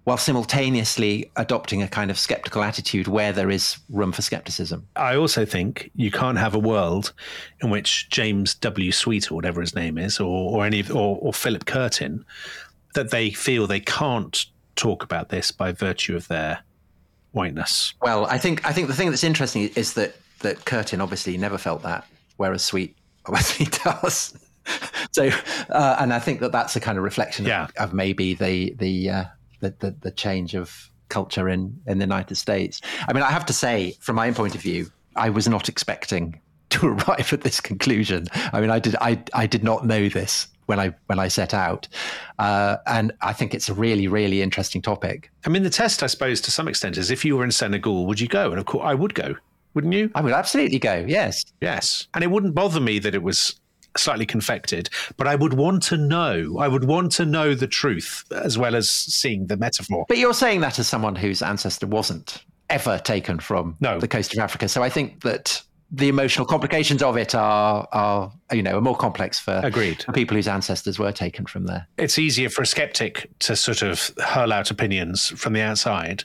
while simultaneously adopting a kind of skeptical attitude where there is room for skepticism. I also think you can't have a world in which James W. Sweet or whatever his name is, or, or any or, or Philip Curtin, that they feel they can't talk about this by virtue of their whiteness. Well, I think I think the thing that's interesting is that that Curtin obviously never felt that, whereas Sweet obviously <laughs> does. so, uh, and I think that that's a kind of reflection yeah. of, of, maybe the the, uh, the, the the change of culture in in the United States. I mean, I have to say, from my own point of view, I was not expecting <laughs> to arrive at this conclusion. I mean, I did I I did not know this when I when I set out, uh, and I think it's a really really interesting topic. I mean, the test, I suppose, to some extent, is if you were in Senegal, would you go? And of course, I would go. Wouldn't you? I would absolutely go. Yes. Yes, and it wouldn't bother me that it was slightly confected, but I would want to know. I would want to know the truth as well as seeing the metaphor. But you're saying that as someone whose ancestor wasn't ever taken from no. the coast of Africa. So I think that the emotional complications of it are are you know are more complex for, Agreed. for people whose ancestors were taken from there. It's easier for a skeptic to sort of hurl out opinions from the outside,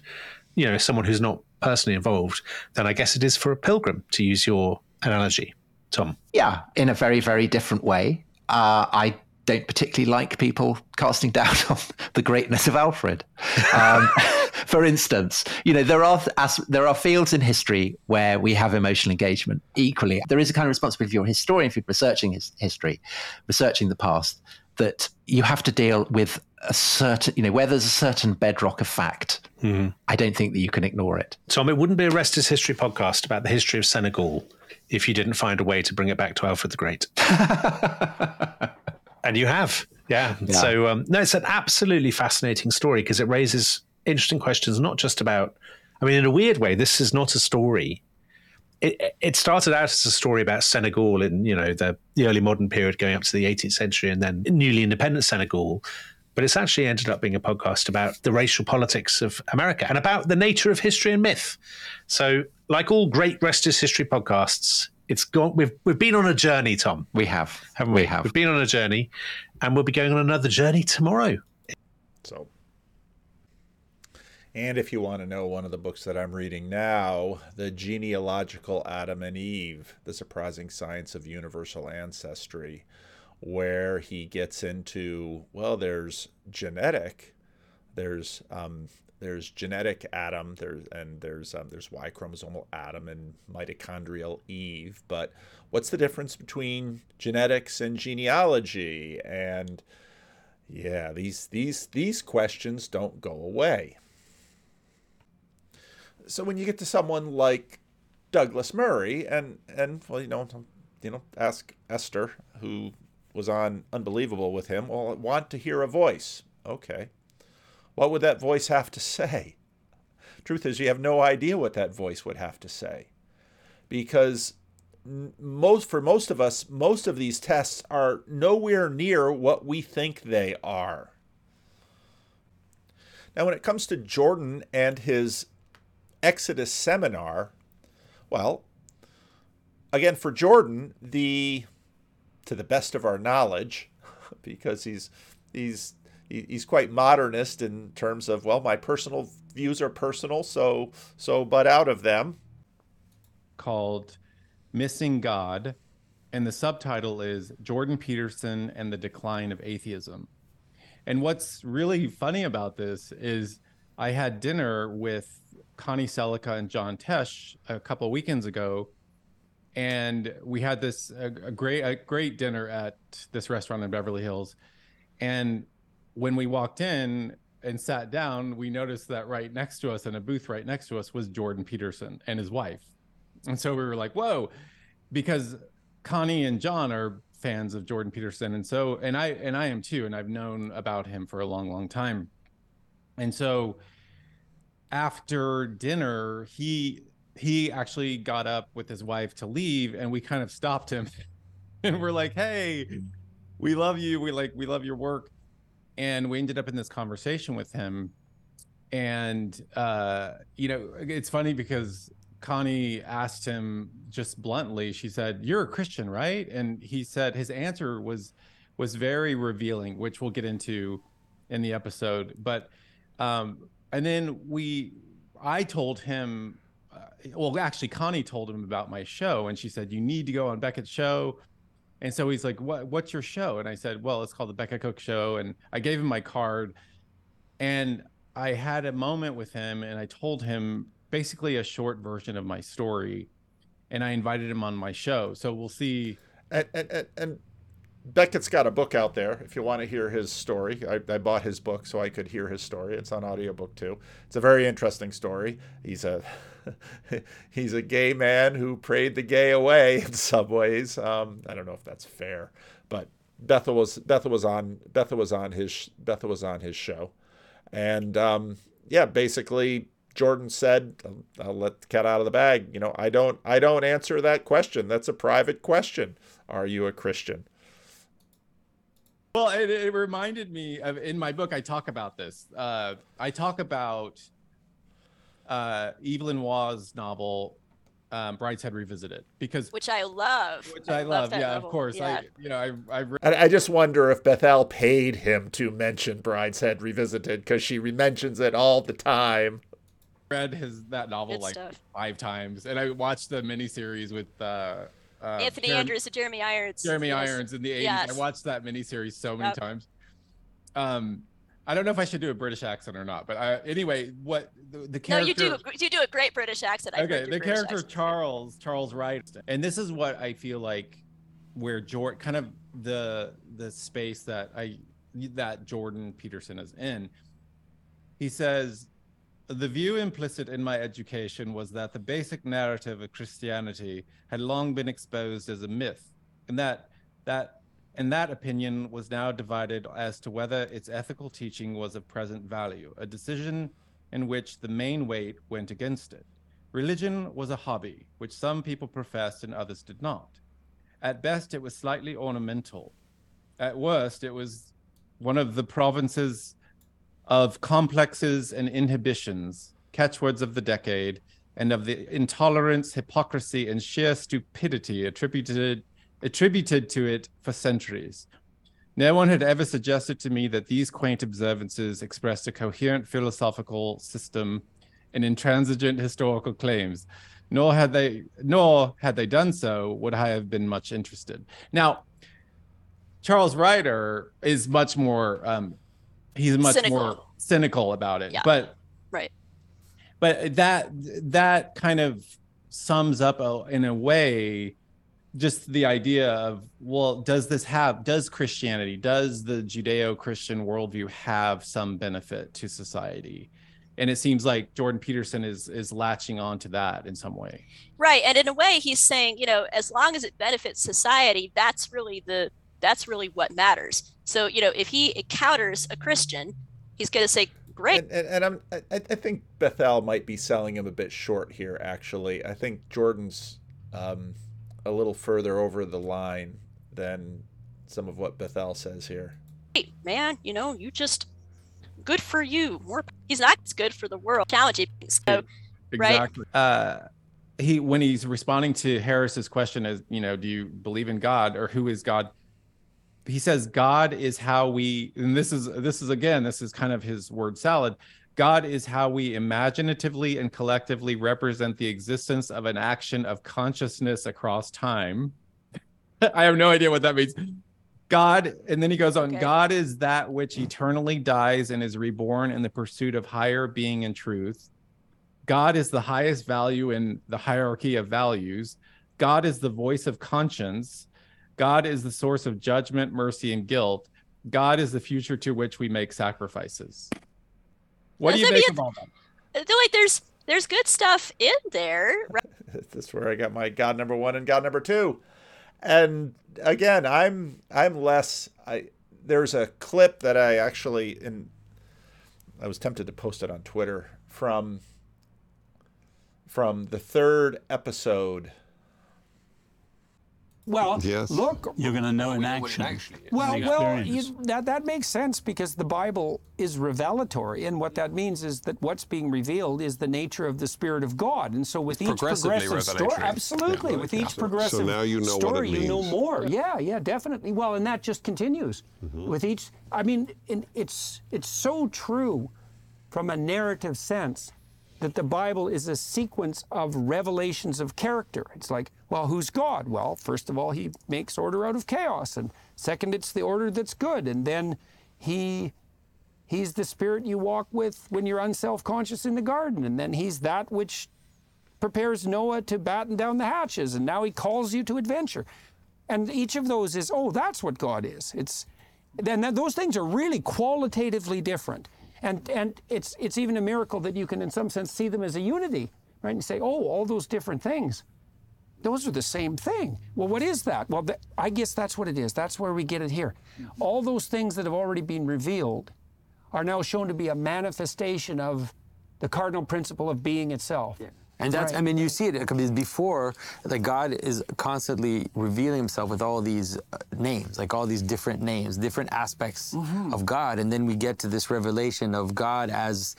you know, someone who's not personally involved, than I guess it is for a pilgrim, to use your analogy, Tom. Yeah, in a very very different way. Uh, I don't particularly like people casting <laughs> doubt on the greatness of Alfred. Um, <laughs> for instance, you know there are as, there are fields in history where we have emotional engagement. Equally, there is a kind of responsibility if you're a historian, if you're researching his history, researching the past, that you have to deal with a certain, you know, where there's a certain bedrock of fact. I don't think that you can ignore it. Tom, it wouldn't be a Rest Is History podcast about the history of Senegal if you didn't find a way to bring it back to Alfred the Great. <laughs> and you have. Yeah. So, um, no, it's an absolutely fascinating story because it raises interesting questions, not just about, I mean, in a weird way, this is not a story. It, it started out as a story about Senegal in, you know, the, the early modern period going up to the 18th century and then newly independent Senegal. But it's actually ended up being a podcast about the racial politics of America and about the nature of history and myth. So, like all great Rest Is History podcasts, it's gone. We've we've been on a journey, Tom, We have, haven't we? we have. We've been on a journey, and we'll be going on another journey tomorrow. So, and if you want to know one of the books that I'm reading now, The Genealogical Adam and Eve The Surprising Science of Universal Ancestry, where he gets into, well, there's genetic, there's, um, there's genetic Adam, there's and there's um, there's Y chromosomal Adam and mitochondrial Eve. But what's the difference between genetics and genealogy? And yeah, these these these questions don't go away. So when you get to someone like Douglas Murray, and and well, you know, you know, ask Esther, who was on Unbelievable with him. Well, I want to hear a voice. Okay, what would that voice have to say? Truth is, you have no idea what that voice would have to say, because most for most of us, most of these tests are nowhere near what we think they are. Now, when it comes to Jordan and his Exodus seminar, well, again, for Jordan, the to the best of our knowledge, <laughs> because he's he's he's quite modernist in terms of well, my personal views are personal, so so but out of them. called Missing God, and the subtitle is Jordan Peterson and the Decline of Atheism. And what's really funny about this is I had dinner with Connie Sellecca and John Tesh a couple of weekends ago, and we had this a, a great a great dinner at this restaurant in Beverly Hills. And when we walked in and sat down, we noticed that right next to us in a booth right next to us was Jordan Peterson and his wife. And so we were like, whoa, because Connie and John are fans of Jordan Peterson. And so, and I, and I am too. And I've known about him for a long, long time. And so after dinner, he, he actually got up with his wife to leave and we kind of stopped him <laughs> and we're like, Hey, we love you. We like, we love your work. And we ended up in this conversation with him. And, uh, you know, it's funny because Connie asked him just bluntly, she said, You're a Christian, right? And he said his answer was was very revealing, which we'll get into in the episode. But um, and then we I told him well actually Connie told him about my show and she said, You need to go on Beckett's show. And so he's like, What what's your show? And I said, Well, it's called the Beckett Cook Show. And I gave him my card and I had a moment with him and I told him basically a short version of my story and I invited him on my show. So we'll see. And, and, and, and Beckett's got a book out there if you want to hear his story. I, I bought his book so I could hear his story. It's on audiobook too. It's a very interesting story. He's a <laughs> he's a gay man who prayed the gay away <laughs> in some ways. Um, I don't know if that's fair, but Bethel was Bethel was on Bethel was on his Bethel was on his show, and um, yeah, basically Jordan said, "I'll let the cat out of the bag." You know, I don't I don't answer that question. That's a private question. Are you a Christian? Well, it, it reminded me of in my book, I talk about this. Uh, I talk about uh, Evelyn Waugh's novel, um, Brideshead Revisited because which I love. which I, love. that Yeah, novel. of course. Yeah. I you know I I re- And I just wonder if Bethel paid him to mention Brideshead Revisited because she mentions it all the time. read his that novel Good like stuff. five times, and I watched the miniseries with uh, uh, Anthony Jerem- Andrews and Jeremy Irons. Jeremy yes. Irons in the 80s. Yes. I watched that miniseries so many Yep. times. Um, I don't know if I should do a British accent or not, but I, anyway, what the, the No, character? you do. You do a great British accent. I've okay, the British character accent. Charles Charles Ryder, and this is what I feel like where Jordan kind of the the space that I that Jordan Peterson is in. He says, "The view implicit in my education was that the basic narrative of Christianity had long been exposed as a myth, and that that." And that opinion was now divided as to whether its ethical teaching was of present value, a decision in which the main weight went against it. Religion was a hobby, which some people professed and others did not. At best, it was slightly ornamental. At worst, it was one of the provinces of complexes and inhibitions, catchwords of the decade, and of the intolerance, hypocrisy, and sheer stupidity attributed attributed to it for centuries. No one had ever suggested to me that these quaint observances expressed a coherent philosophical system and intransigent historical claims. Nor had they nor had they done so would I have been much interested. Now, Charles Ryder is much more um he's much Cynical. more cynical about it. Yeah. But Right. but that that kind of sums up uh, in a way just the idea of well does this have does christianity does the judeo-christian worldview have some benefit to society and it seems like jordan peterson is is latching on to that in some way Right, and in a way, he's saying, you know, as long as it benefits society, that's really the that's really what matters. So, you know, if he encounters a Christian, he's going to say, "Great, And, and, and I'm, I, I think Bethel might be selling him a bit short here. Actually, I think Jordan's um, a little further over the line than some of what Bethel says here. Hey, man, you know, you just good for you." More, he's not as good for the world. Challenging. So, Right. exactly uh he when he's responding to harris's question as you know do you believe in god or who is god he says god is how we and this is this is again this is kind of his word salad god is how we imaginatively and collectively represent the existence of an action of consciousness across time <laughs> i have no idea what that means god and then he goes on Okay. god is that which eternally dies and is reborn in the pursuit of higher being and truth God is the highest value in the hierarchy of values. God is the voice of conscience. God is the source of judgment, mercy, and guilt. God is the future to which we make sacrifices. What do you Doesn't make he- of all that? Uh, I feel like there's there's good stuff in there. Right? <laughs> this is where I got my God number one and God number two. And again, I'm I'm less. I there's a clip that I actually in. I was tempted to post it on Twitter from. From the third episode. Well, Yes. look, You're going to know in know action. Well, well, you, that that makes sense because the Bible is revelatory, and what that means is that what's being revealed is the nature of the Spirit of God, and so with each progressively progressive story, absolutely, Yeah, with yeah. each progressive So now you know story, it you know more. Yeah, yeah, definitely. Well, and that just continues mm-hmm. with each. I mean, in, it's it's so true from a narrative sense that the Bible is a sequence of revelations of character. It's like, well, who's God? Well, first of all, he makes order out of chaos, and second, it's the order that's good, and then he he's the spirit you walk with when you're unself-conscious in the garden, and then he's that which prepares Noah to batten down the hatches, and now he calls you to adventure. And each of those is, oh, that's what God is. It's then those things are really qualitatively different. And and it's it's even a miracle that you can in some sense see them as a unity, right? And say, oh, all those different things. Those are the same thing. Well, what is that? Well, th- I guess that's what it is. That's where we get it here. All those things that have already been revealed are now shown to be a manifestation of the cardinal principle of being itself. And that's, Right. I mean, you see it because before, like God is constantly revealing himself with all these uh, names, like all these different names, different aspects Mm-hmm. of God. And then we get to this revelation of God as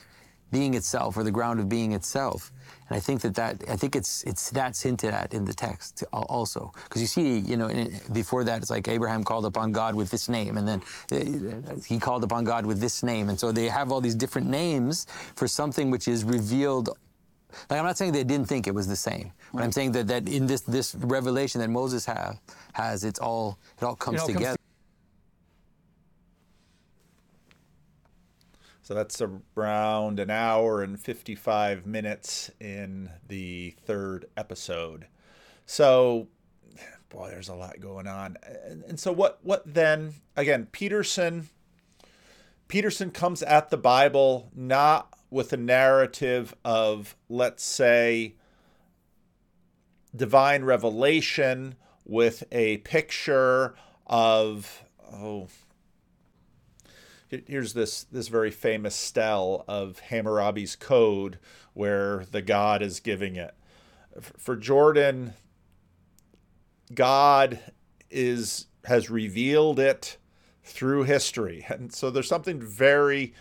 being itself or the ground of being itself. And I think that, that I think it's it's that's hinted at in the text also because you see you know in, before that it's like Abraham called upon God with this name and then uh, he called upon God with this name and so they have all these different names for something which is revealed like I'm not saying they didn't think it was the same, but I'm saying that, that in this this revelation that Moses have has it's all it all comes it all together. Comes So that's around an hour and 55 minutes in the third episode. So, boy, there's a lot going on. And, and so, what, what then? Again, Peterson. Peterson comes at the Bible not with a narrative of, let's say, divine revelation with a picture of, oh, here's this this very famous stele of Hammurabi's code where the god is giving it. For Jordan, God is has revealed it through history. And so there's something very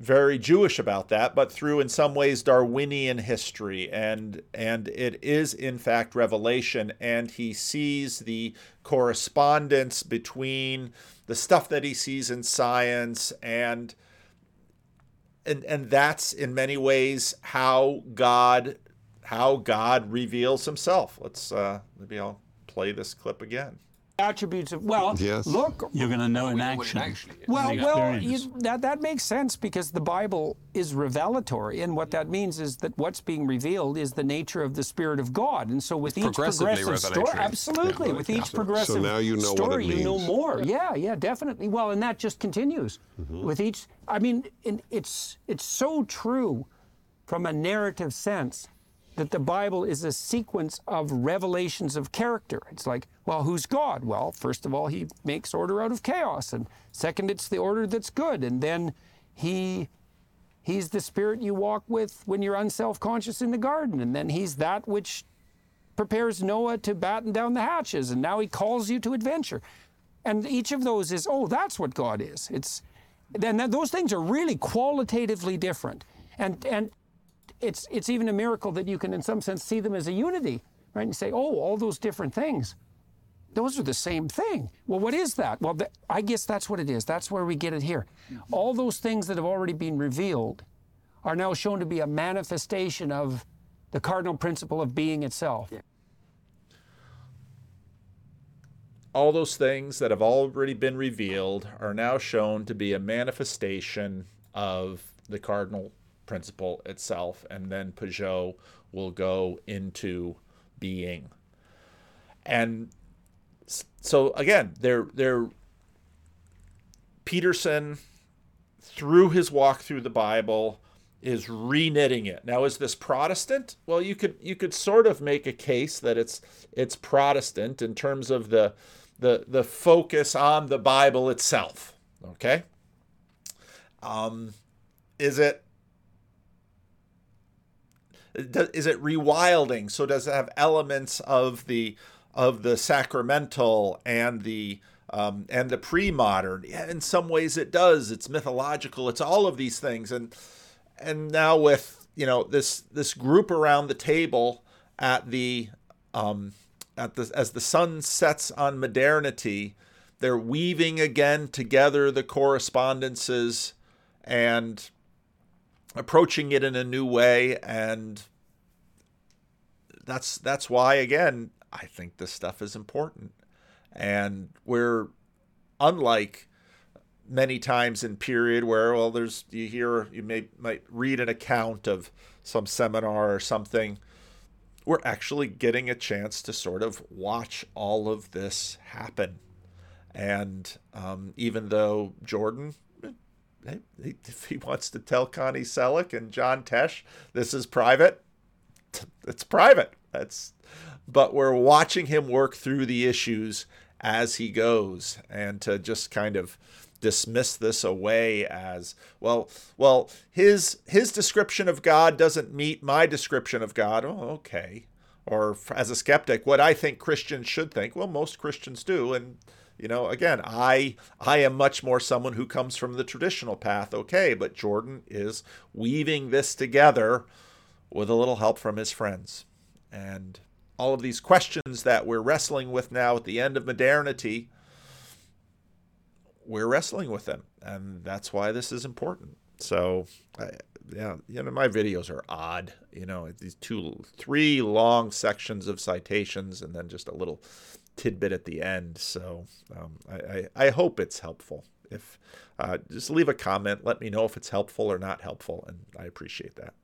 very Jewish about that, but through in some ways Darwinian history. And and it is in fact revelation. And he sees the correspondence between the stuff that he sees in science and and and that's in many ways how God how God reveals himself. Let's uh maybe I'll play this clip again attributes of well yes. look. You're going to know in action. well well you, that that makes sense because the bible is revelatory and what that means is that what's being revealed is the nature of the spirit of god. And so with each progressive story absolutely yeah, with each progressive so now you know story you know more. Yeah. Yeah definitely. Well and that just continues mm-hmm. with each i mean it's it's so true from a narrative sense that the Bible is a sequence of revelations of character. It's like, well, who's God? Well, first of all, he makes order out of chaos. And second, it's the order that's good. And then he he's the spirit you walk with when you're unself-conscious in the garden. And then he's that which prepares Noah to batten down the hatches. And now he calls you to adventure. And each of those is, oh, that's what God is. It's then those things are really qualitatively different. And and it's, it's even a miracle that you can, in some sense, see them as a unity, right? And say, oh, all those different things, those are the same thing. Well, what is that? Well, I guess that's what it is. That's where we get it here. All those things that have already been revealed are now shown to be a manifestation of the cardinal principle of being itself. Yeah. All those things that have already been revealed are now shown to be a manifestation of the cardinal principle itself, and then Pageau will go into being. And so again, they're they're Peterson through his walk through the Bible is reknitting it. Now is this Protestant? Well, you could you could sort of make a case that it's it's Protestant in terms of the the the focus on the Bible itself. Okay? Um, is it is it rewilding? So does it have elements of the of the sacramental and the um, and the pre-modern? Yeah, in some ways it does. It's mythological. It's all of these things. And and now with you know this this group around the table at the um, at the as the sun sets on modernity, they're weaving again together the correspondences and approaching it in a new way and that's that's why again I think this stuff is important. And we're unlike many times in period where well there's you hear you may might read an account of some seminar or something we're actually getting a chance to sort of watch all of this happen. And um, even though jordan if <laughs> he wants to tell Connie Sellecca and John Tesh this is private, it's private. That's but we're watching him work through the issues as he goes and to just kind of dismiss this away as well well his his description of God doesn't meet my description of God. Oh, okay. Or as a skeptic, what I think Christians should think. Well, most Christians do and You know, again, I I am much more someone who comes from the traditional path, okay, but Jordan is weaving this together with a little help from his friends. And all of these questions that we're wrestling with now at the end of modernity, we're wrestling with them. And that's why this is important. So, I, yeah, you know, my videos are odd. You know, these two, three long sections of citations and then just a little tidbit at the end. So um, I, I, I, hope it's helpful. If uh, just leave a comment, let me know if it's helpful or not helpful, and I appreciate that.